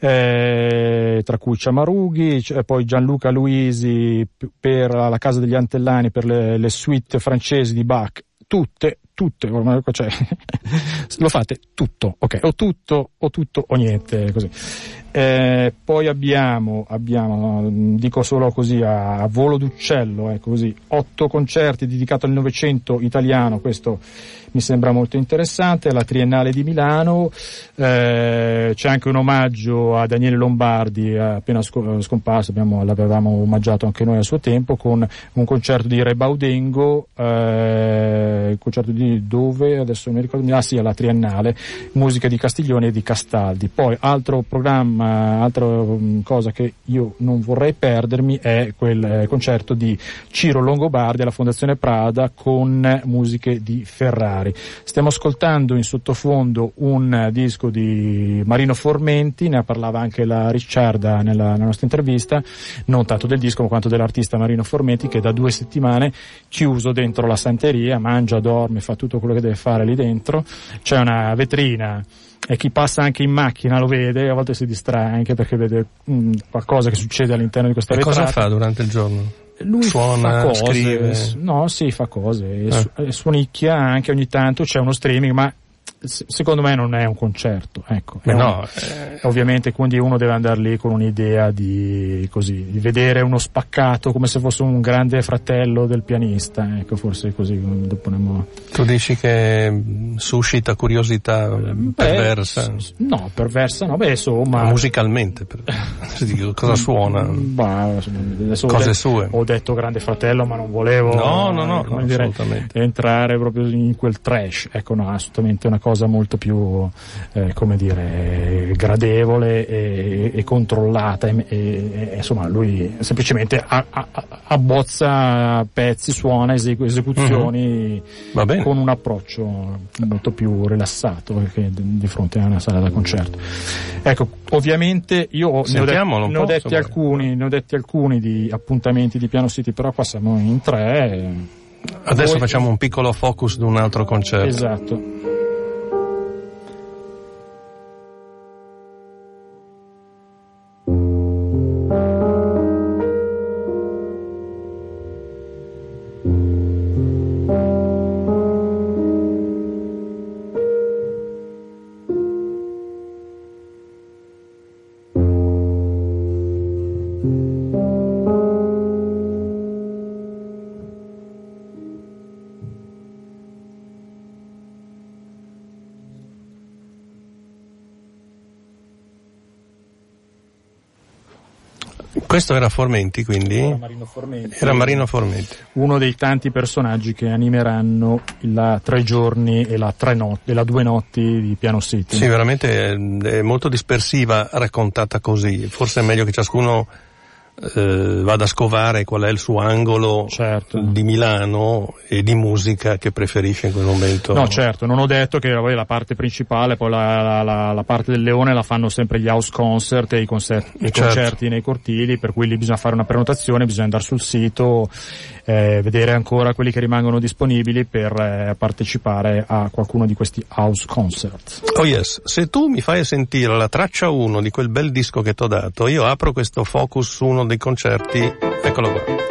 eh, tra cui Ciamarughi, poi Gianluca Luisi per la Casa degli Antellani per le, le suite francesi di Bach, tutte tutte, cioè, lo fate tutto, ok, o tutto, o tutto o niente, così. Eh, poi abbiamo, abbiamo, dico solo così a, a volo d'uccello, eh, così, otto concerti dedicati al Novecento italiano, questo mi sembra molto interessante, la Triennale di Milano, eh, c'è anche un omaggio a Daniele Lombardi, appena scomparso, abbiamo, l'avevamo omaggiato anche noi a suo tempo, con un concerto di Re Baudengo, eh, concerto di dove, adesso non mi ricordo, ah sì, alla Triennale, musica di Castiglione e di Castaldi. Poi altro programma, altra mm, cosa che io non vorrei perdermi è quel eh, concerto di Ciro Longobardi alla Fondazione Prada con musiche di Ferrari. Stiamo ascoltando in sottofondo un disco di Marino Formenti, ne parlava anche la Ricciarda nella, nella nostra intervista, non tanto del disco quanto dell'artista Marino Formenti che da due settimane chiuso dentro la santeria, mangia, dorme, fa tutto quello che deve fare lì dentro, c'è una vetrina e chi passa anche in macchina lo vede, a volte si distrae anche perché vede mh, mm, qualcosa che succede all'interno di questa e vetrata. cosa fa durante il giorno? lui Suona, cose, scrive. no, sì, fa cose, Eh. suonicchia anche ogni tanto, c'è uno streaming, ma secondo me non è un concerto, ecco. Beh, un- no, eh, Ovviamente quindi uno deve andare lì con un'idea di così, di vedere uno spaccato come se fosse un grande fratello del pianista, ecco, forse così dopo ne tu dici che mm, suscita curiosità mm, perversa, Beh, s- no, perversa no, beh insomma. musicalmente, per- cosa suona? Bah, adesso ho Cose detto- sue. Ho detto grande fratello, ma non volevo No, no, no, eh, no, dire, assolutamente. entrare proprio in quel trash. Ecco, no, assolutamente una cosa molto più, eh, come dire, gradevole e, e controllata. E, e- insomma, lui semplicemente a- a- abbozza pezzi, suona, esegue esecuzioni bene. con un approccio molto più rilassato che di fronte a una sala da concerto. Ecco, ovviamente io ne ho, un ne ho detti alcuni, ne ho detti alcuni di appuntamenti di Piano City, però qua siamo in tre. Adesso Voi- facciamo un piccolo focus di un altro concerto. Esatto. Questo era Formenti, quindi? Marino Formenti. Era Marino Formenti. Uno dei tanti personaggi che animeranno la tre giorni e la, tre notti, e la due notti di Piano City. Sì, veramente è, è molto dispersiva raccontata così. Forse è meglio che ciascuno eh, vada a scovare qual è il suo angolo certo. di Milano e di musica che preferisce in quel momento. No, certo, non ho detto che poi la parte principale, poi la, la, la parte del leone la fanno sempre gli house concert e i, concert, i certo. concerti nei cortili, per cui lì bisogna fare una prenotazione, bisogna andare sul sito, eh, vedere ancora quelli che rimangono disponibili per eh, partecipare a qualcuno di questi house concert. Oh yes, se tu mi fai sentire la traccia 1 di quel bel disco che ti ho dato, io apro questo Focus 1 sono dei concerti, eccolo qua.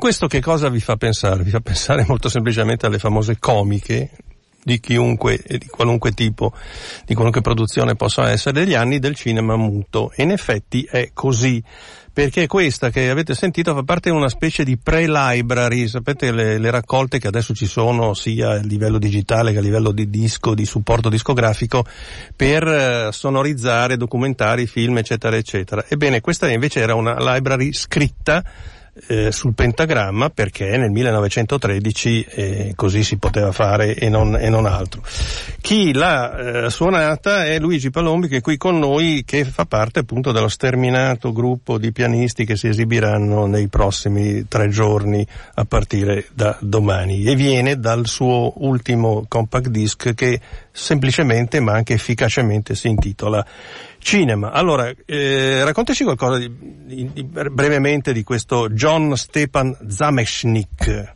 Questo che cosa vi fa pensare? Vi fa pensare molto semplicemente alle famose comiche di chiunque e di qualunque tipo, di qualunque produzione possa essere, degli anni del cinema muto. E in effetti è così, perché questa che avete sentito fa parte di una specie di pre-library, sapete le, le raccolte che adesso ci sono sia a livello digitale che a livello di disco, di supporto discografico, per eh, sonorizzare documentari, film, eccetera, eccetera. Ebbene, questa invece era una library scritta eh, sul pentagramma perché nel 1913 eh, così si poteva fare e non, e non altro. Chi l'ha eh, suonata è Luigi Palombi che è qui con noi che fa parte appunto dello sterminato gruppo di pianisti che si esibiranno nei prossimi tre giorni a partire da domani e viene dal suo ultimo compact disc che semplicemente ma anche efficacemente si intitola Cinema. Allora, eh, raccontaci qualcosa di, di, di, brevemente di questo John Stepan Zameshnik.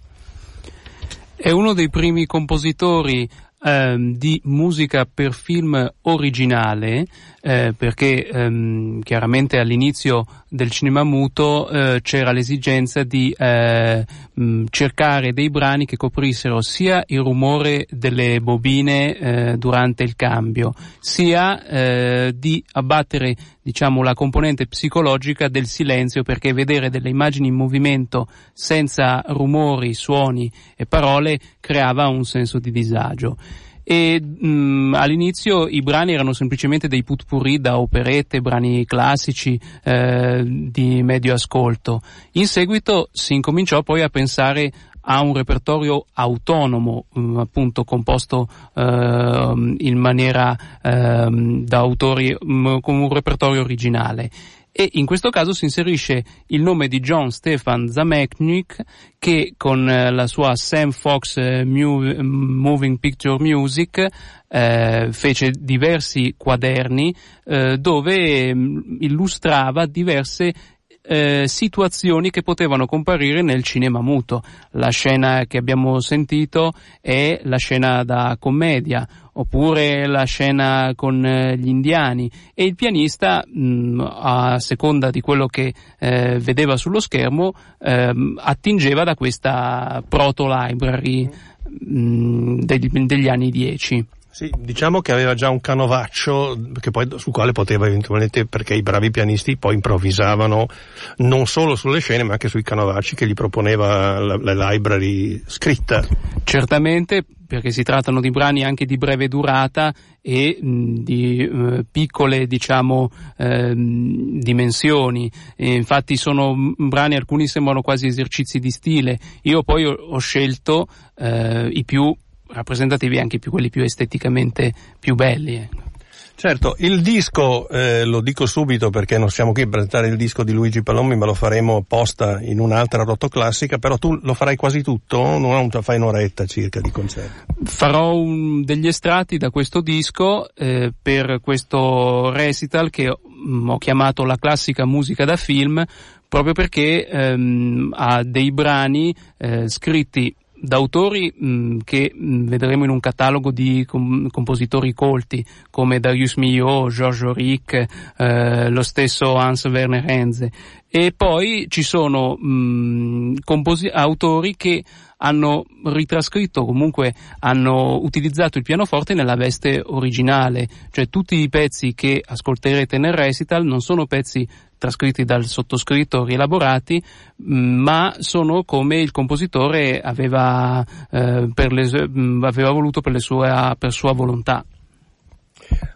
È uno dei primi compositori ehm, di musica per film originale, eh, perché ehm, chiaramente all'inizio del cinema muto eh, c'era l'esigenza di eh, mh, cercare dei brani che coprissero sia il rumore delle bobine eh, durante il cambio, sia eh, di abbattere diciamo, la componente psicologica del silenzio, perché vedere delle immagini in movimento senza rumori, suoni e parole creava un senso di disagio e mh, all'inizio i brani erano semplicemente dei putpurri da operette, brani classici eh, di medio ascolto. In seguito si incominciò poi a pensare a un repertorio autonomo, mh, appunto composto eh, in maniera eh, da autori, mh, con un repertorio originale e in questo caso si inserisce il nome di John Stefan Zamechnik che con eh, la sua Sam Fox eh, Moving Picture Music eh, fece diversi quaderni eh, dove mm, illustrava diverse eh, situazioni che potevano comparire nel cinema muto. La scena che abbiamo sentito è la scena da commedia, oppure la scena con eh, gli indiani e il pianista mh, a seconda di quello che eh, vedeva sullo schermo ehm, attingeva da questa proto library degli, degli anni 10. Sì, diciamo che aveva già un canovaccio poi, sul quale poteva eventualmente, perché i bravi pianisti poi improvvisavano non solo sulle scene ma anche sui canovacci che gli proponeva la, la library scritta. Certamente, perché si trattano di brani anche di breve durata e mh, di eh, piccole diciamo eh, dimensioni e infatti sono brani alcuni sembrano quasi esercizi di stile io poi ho, ho scelto eh, i più rappresentativi anche più quelli più esteticamente più belli. Ecco. Certo, il disco, eh, lo dico subito perché non siamo qui a presentare il disco di Luigi Palomi, ma lo faremo apposta in un'altra rotoclassica, però tu lo farai quasi tutto, non fai un'oretta circa di concerto. Farò un, degli estratti da questo disco eh, per questo recital che ho, mm, ho chiamato la classica musica da film, proprio perché ehm, ha dei brani eh, scritti da autori mh, mm, che mh, mm, vedremo in un catalogo di com- compositori colti come Darius Milhaud, Georges Auric, eh, lo stesso Hans Werner Henze. E poi ci sono mh, mm, composi- autori che hanno ritrascritto, comunque hanno utilizzato il pianoforte nella veste originale, cioè tutti i pezzi che ascolterete nel recital non sono pezzi trascritti dal sottoscritto, rielaborati, mm, ma sono come il compositore aveva, eh, le, mm, aveva voluto per, sue, per, sua volontà.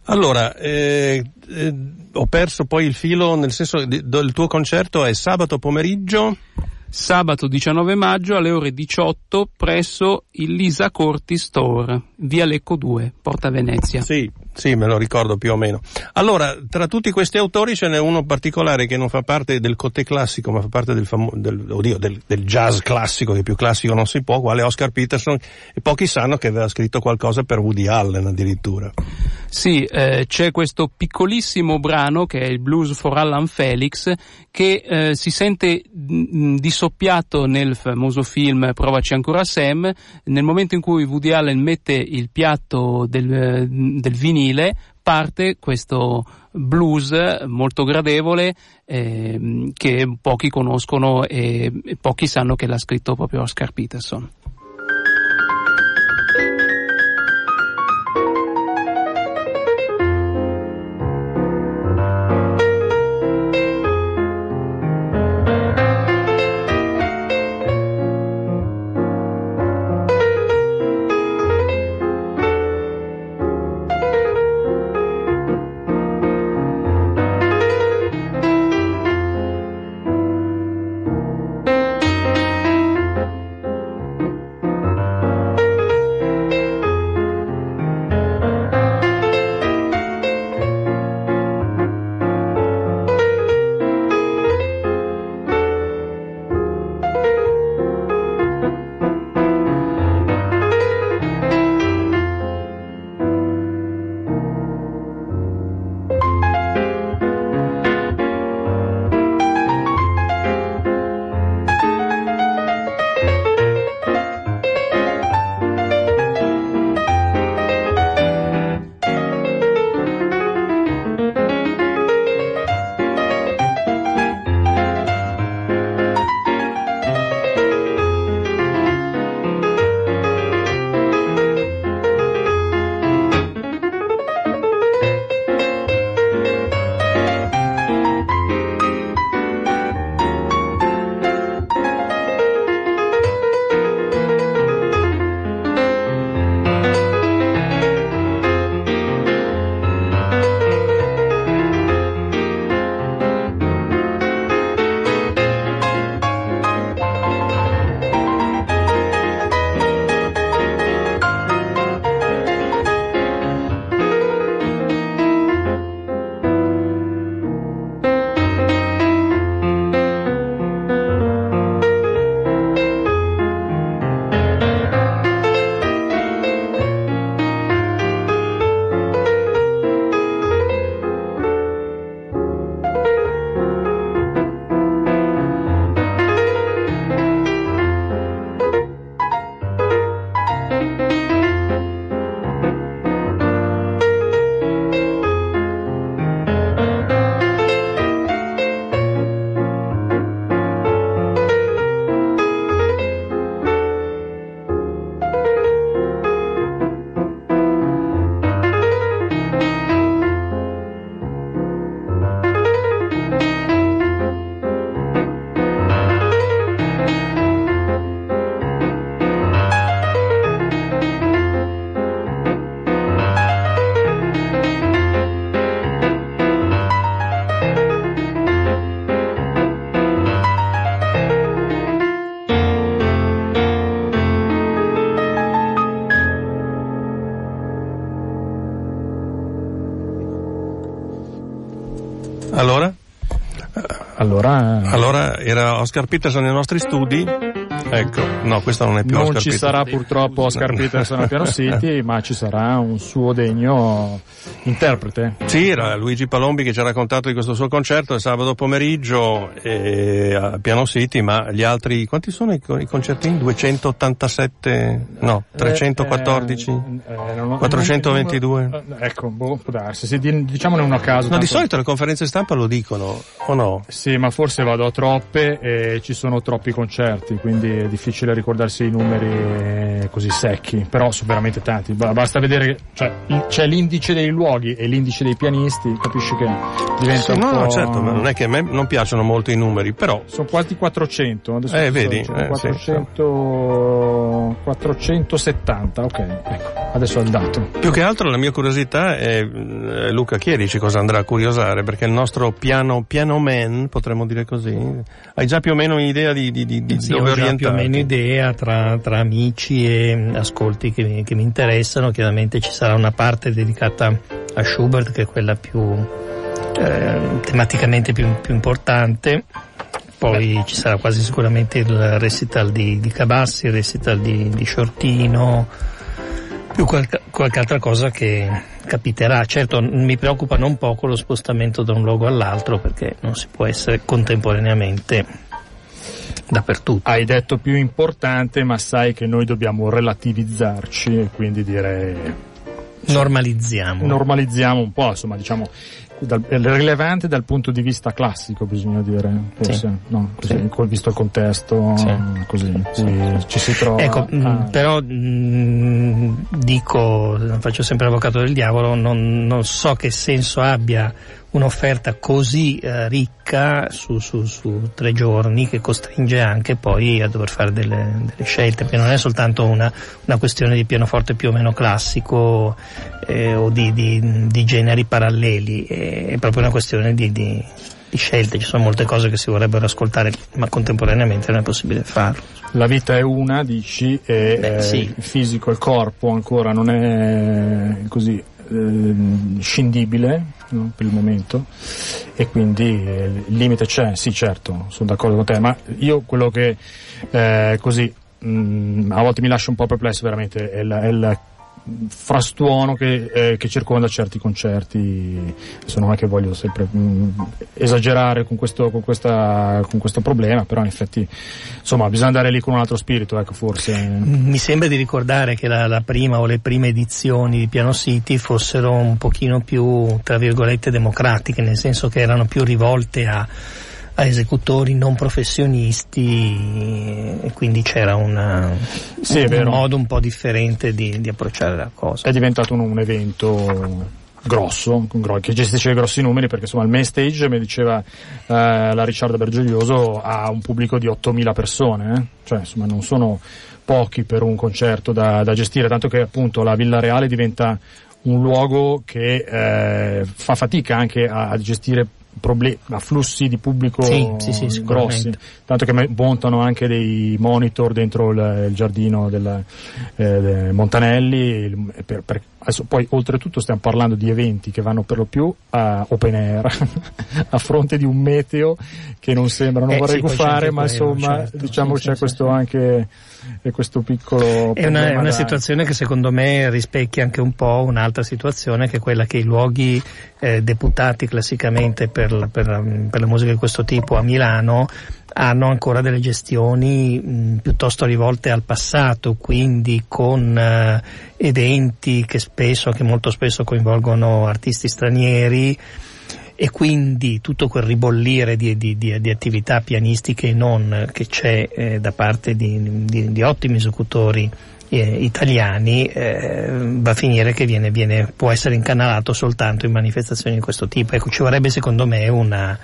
Allora, eh, eh, ho perso poi il filo, nel senso che il tuo concerto è sabato pomeriggio? sabato 19 maggio alle ore 18 presso il Lisa Corti Store, via Lecco 2, Porta Venezia. Sì, sì, me lo ricordo più o meno. Allora, tra tutti questi autori ce n'è uno particolare che non fa parte del cotte classico, ma fa parte del, famo- del, oddio, del, del jazz classico, che più classico non si può, quale Oscar Peterson, e pochi sanno che aveva scritto qualcosa per Woody Allen addirittura. Sì, eh, c'è questo piccolissimo brano che è il Blues for Alan Felix, che eh, si sente mh, di soppiato nel famoso film Provaci ancora Sam, nel momento in cui Woody Allen mette il piatto del, del vinile, parte questo blues molto gradevole eh, che pochi conoscono e, e pochi sanno che l'ha scritto proprio Oscar Peterson. Era Oscar Peterson nei nostri studi. Ecco, no, questo non è più non Oscar ci Peterson. sarà purtroppo Oscar Peterson al Piano City, ma ci sarà un suo degno interprete. Sì, era Luigi Palombi che ci ha raccontato di questo suo concerto il sabato pomeriggio eh, a Piano City, ma gli altri, quanti sono i, i concertini? 287? No, 314? Eh, eh, non ho- 422? non- eh, ecco, boh, può darsi. Di- diciamone uno a caso. No, di tanto- solito le conferenze stampa lo dicono, o no? Sì, ma forse vado a troppe e ci sono troppi concerti, quindi è difficile ricordarsi i numeri eh, così secchi, però sono veramente tanti. Ba- Basta vedere cioè, c'è l'indice dei luoghi e l'indice dei pianisti, capisci che diventa Sì, un no, po'... no, certo, ma non è che a me non piacciono molto i numeri, però Sono quasi 400, adesso Eh, vedi, dicendo, eh, sì. 400, 470, ok, ecco, adesso è il dato. più che altro la mia curiosità è eh, Luca Chierici cosa andrà a curiosare, perché il nostro piano, piano man, potremmo dire così, hai già più o meno un'idea di, di, di, di Sì, dove ho già più o orientarti? meno idea tra, tra amici e ascolti che che mi interessano. Chiaramente ci sarà una parte dedicata a Schubert, che è quella più eh, tematicamente più, più importante. Poi ci sarà quasi sicuramente il recital di, di Cabassi, il recital di, di Shortino, più qualche, qualche altra cosa che capiterà. Certo mi preoccupa non poco lo spostamento da un luogo all'altro perché non si può essere contemporaneamente dappertutto. Hai detto più importante, ma sai che noi dobbiamo relativizzarci e quindi dire Normalizziamo. normalizziamo un po', insomma, diciamo, dal, è rilevante dal punto di vista classico, bisogna dire, forse, Sì. no? Così, Sì. visto il contesto, Sì. così, ci si trova. Ecco, mh, Ah, però mh, dico, faccio sempre l'avvocato del diavolo, non, non so che senso abbia un'offerta così eh, ricca su, su- su tre giorni che costringe anche poi a dover fare delle, delle scelte, perché non è soltanto una, una questione di pianoforte più o meno classico eh, o di, di- di generi paralleli, è proprio una questione di, di- di scelte, ci sono molte cose che si vorrebbero ascoltare, ma contemporaneamente non è possibile farlo. La vita è una, dici, e Beh, eh, sì. il fisico, il corpo ancora non è così ehm, scindibile no, per il momento. E quindi eh, il limite c'è, sì certo, sono d'accordo con te, ma io quello che eh, così mh, a volte mi lascia un po' perplesso veramente è il, è il frastuono che, eh, che circonda certi concerti. Adesso non è che voglio sempre mh, esagerare con questo, con, questa, con questo problema però in effetti insomma bisogna andare lì con un altro spirito ecco forse. Mi sembra di ricordare che la, la prima o le prime edizioni di Piano City fossero un pochino più, tra virgolette, democratiche, nel senso che erano più rivolte a, a esecutori non professionisti e quindi c'era una, Sì, un modo un po' differente di, di approcciare la cosa. è diventato un, un evento grosso, che gestisce grossi numeri perché insomma il main stage mi diceva eh, la Ricciarda Bergoglioso ha un pubblico di 8000 persone eh? cioè insomma non sono pochi per un concerto da, da gestire tanto che appunto la Villa Reale diventa un luogo che eh, fa fatica anche a, a gestire problemi, afflussi di pubblico Sì, sì, sì, grossi, tanto che montano anche dei monitor dentro il, il giardino del, eh, Montanelli, per- per- adesso poi oltretutto stiamo parlando di eventi che vanno per lo più a open air, a fronte di un meteo che non sembra, non Eh, vorrei anche ma quello, insomma certo. diciamo c'è questo anche eh, questo piccolo È una, è una da- situazione che secondo me rispecchia anche un po' un'altra situazione che è quella che i luoghi eh, deputati classicamente per, per la- per la musica di questo tipo a Milano hanno ancora delle gestioni mh, piuttosto rivolte al passato, quindi con eh, eventi che spesso, che molto spesso coinvolgono artisti stranieri e quindi tutto quel ribollire di, di- di- di attività pianistiche e non che c'è eh, da parte di ottimi esecutori eh, italiani eh, va a finire che viene, viene- può essere incanalato soltanto in manifestazioni di questo tipo. Ecco, ci vorrebbe secondo me una,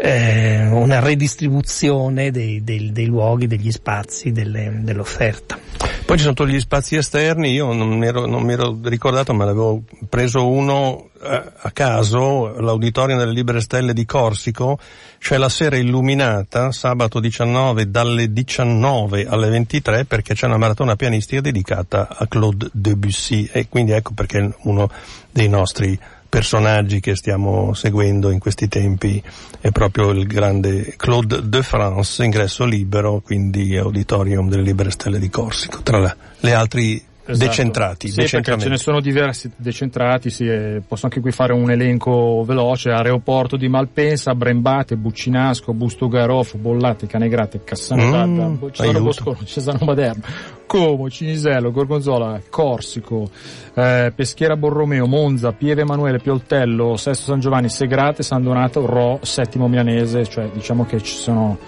eh, una redistribuzione dei, dei- dei luoghi, degli spazi, delle- dell'offerta. Poi ci sono tutti gli spazi esterni, io non mi ero, non mi ero ricordato, ma l'avevo preso uno eh, a caso, l'auditorium delle Libere Stelle di Corsico, c'è la sera illuminata, sabato 19 dalle 19 alle 23 perché c'è una maratona pianistica dedicata a Claude Debussy e quindi ecco perché uno dei nostri personaggi che stiamo seguendo in questi tempi è proprio il grande Claude de France, ingresso libero, quindi auditorium delle Libere Stelle di Corsico, tra le altri esatto. decentrati. Sì, ce ne sono diversi decentrati, sì, posso anche qui fare un elenco veloce, aeroporto di Malpensa, Brembate, Buccinasco, Busto Garof, Bollate, Canegrate, Cassano mm, Cesano Boscolo, Cesano Maderno, Como, Cinisello, Gorgonzola, Corsico, eh, Peschiera Borromeo, Monza, Pieve Emanuele, Pioltello, Sesto San Giovanni, Segrate, San Donato, Ro, Settimo Milanese, cioè diciamo che ci sono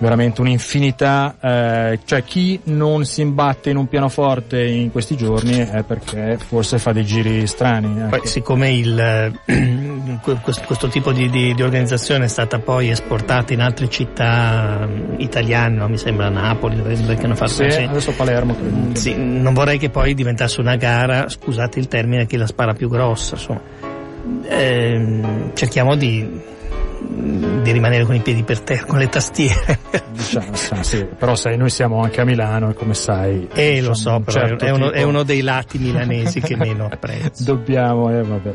veramente un'infinità, eh, cioè chi non si imbatte in un pianoforte in questi giorni è perché forse fa dei giri strani. Ecco. Poi, siccome il, questo, questo, tipo di, di, di, organizzazione è stata poi esportata in altre città italiane, no? mi sembra Napoli, che hanno fatto sì, così. adesso Palermo. Sì, non vorrei che poi diventasse una gara, scusate il termine, chi la spara più grossa. Eh, cerchiamo di di rimanere con i piedi per terra, con le tastiere. Diciamo, sì, però sai, noi siamo anche a Milano e come sai... Eh, diciamo, lo so, però certo è, uno, tipo... è, uno, dei lati milanesi che meno apprezzo. Dobbiamo, eh, vabbè.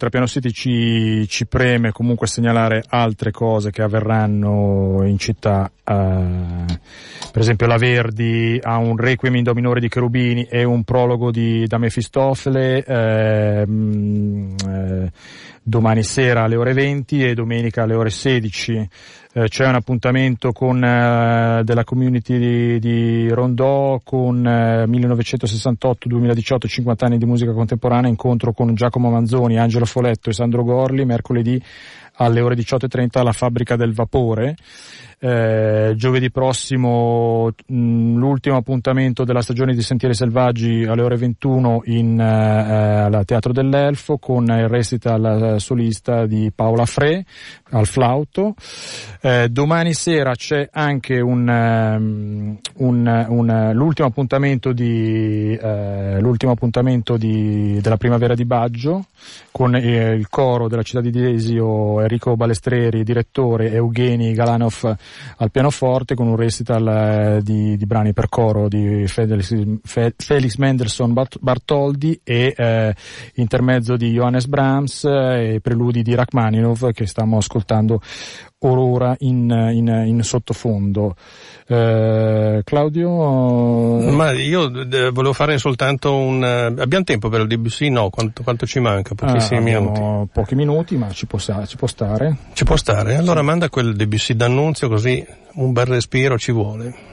Oltre, oltre, a Piano City ci, ci, preme comunque segnalare altre cose che avverranno in città. Uh, per esempio la Verdi ha un Requiem in Do minore di Cherubini e un prologo di, da Mefistofele. Eh, eh, domani sera alle ore 20 e domenica alle ore 16 eh, c'è un appuntamento con, eh, della community di, di Rondò con eh, 1968-2018 50 anni di musica contemporanea incontro con Giacomo Manzoni, Angelo Foletto e Sandro Gorli mercoledì alle ore 18.30 alla fabbrica del vapore eh, giovedì prossimo mh, mm, l'ultimo appuntamento della stagione di Sentieri Selvaggi alle ore 21 in, eh, al Teatro dell'Elfo con il recital solista di Paola Fre al flauto. Eh, domani sera c'è anche un, um, un, un, l'ultimo appuntamento, di, eh, l'ultimo appuntamento di, della primavera di Baggio con eh, il coro della città di Desio Enrico Balestreri, direttore, Eugenii Galanov al pianoforte con un recital eh, di, di, brani per coro di Felix, Felix Mendelssohn Bartoldi e eh, intermezzo di Johannes Brahms eh, e preludi di Rachmaninov che stiamo ascoltando ora in, in, in sottofondo. Eh, Claudio? Ma io eh, volevo fare soltanto un... Eh, abbiamo tempo per il DBC? No, quanto, quanto ci manca? Pochissimi ah, minuti. Pochi minuti, ma ci può, ci può, stare. Ci può stare? Allora sì. manda quel DBC d'annunzio così un bel respiro ci vuole.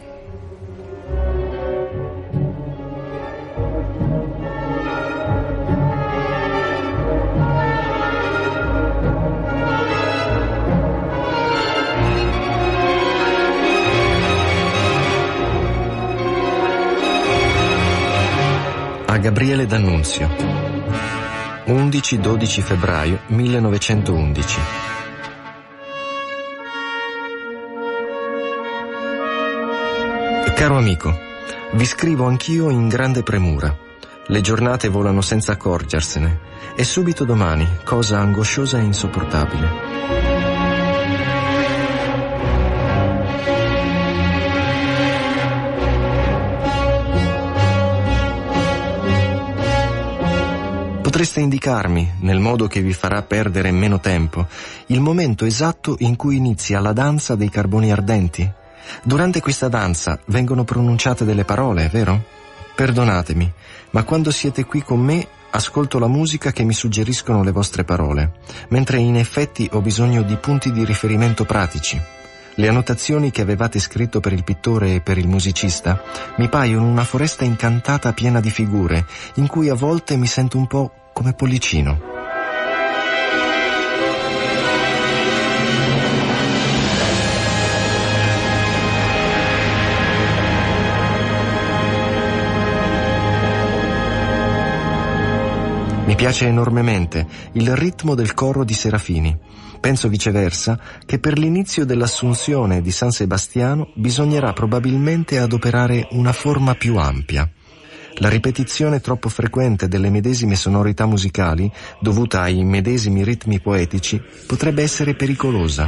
Gabriele D'Annunzio 11-12 febbraio 1911 Caro amico, vi scrivo anch'io in grande premura. Le giornate volano senza accorgersene e subito domani, cosa angosciosa e insopportabile. Potreste indicarmi, nel modo che vi farà perdere meno tempo, il momento esatto in cui inizia la danza dei carboni ardenti? Durante questa danza vengono pronunciate delle parole, vero? Perdonatemi, ma quando siete qui con me ascolto la musica che mi suggeriscono le vostre parole, mentre in effetti ho bisogno di punti di riferimento pratici. Le annotazioni che avevate scritto per il pittore e per il musicista mi paiono una foresta incantata piena di figure, in cui a volte mi sento un po' come Pollicino. Piace enormemente il ritmo del coro di Serafini. Penso viceversa che per l'inizio dell'assunzione di San Sebastiano bisognerà probabilmente adoperare una forma più ampia. La ripetizione troppo frequente delle medesime sonorità musicali, dovuta ai medesimi ritmi poetici, potrebbe essere pericolosa.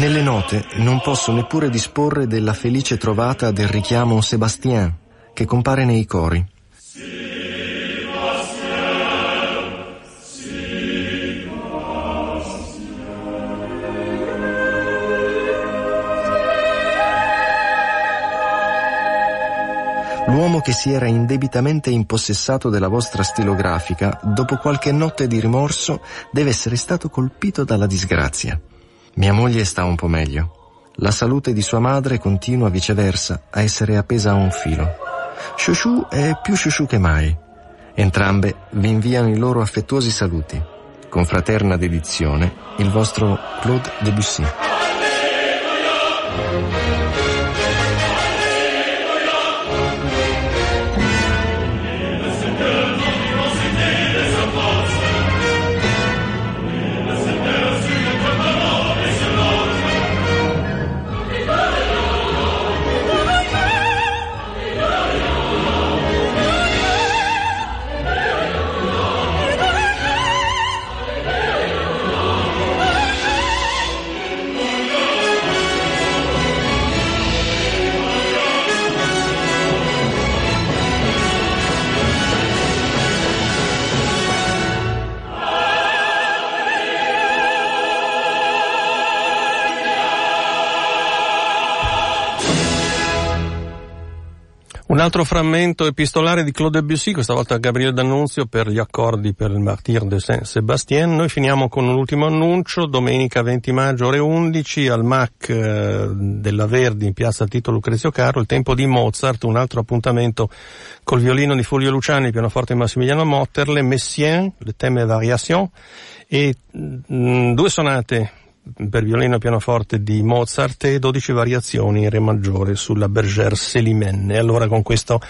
Nelle note non posso neppure disporre della felice trovata del richiamo Sébastien, che compare nei cori. L'uomo che si era indebitamente impossessato della vostra stilografica, dopo qualche notte di rimorso, deve essere stato colpito dalla disgrazia. Mia moglie sta un po' meglio. La salute di sua madre continua viceversa a essere appesa a un filo. Shushu è più Shushu che mai. Entrambe vi inviano i loro affettuosi saluti. Con fraterna dedizione, il vostro Claude Debussy. Un altro frammento epistolare di Claude Debussy, questa volta Gabriele D'Annunzio per gli accordi per il Martyr de Saint-Sébastien. Noi finiamo con un ultimo annuncio, domenica 20 maggio ore 11 al MAC eh, della Verdi in piazza Tito Lucrezio Carlo, il tempo di Mozart, un altro appuntamento col violino di Fulvio Luciani, il pianoforte di Massimiliano Motterle, Messien, le teme variation e mh, mm, due sonate per violino e pianoforte di Mozart e 12 variazioni in re maggiore sulla Bergère Selimenne. Allora con questo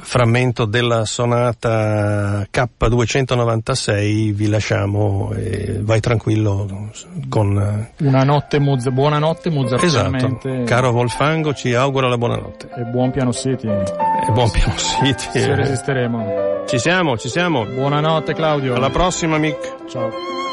frammento della sonata K296 vi lasciamo e vai tranquillo con una notte Mozart, buonanotte Mozart esatto, caro Wolfango ci augura la buonanotte. E buon piano City. E buon piano City. Se resisteremo. Ci siamo ci siamo. Buonanotte Claudio. Alla prossima Mick. Ciao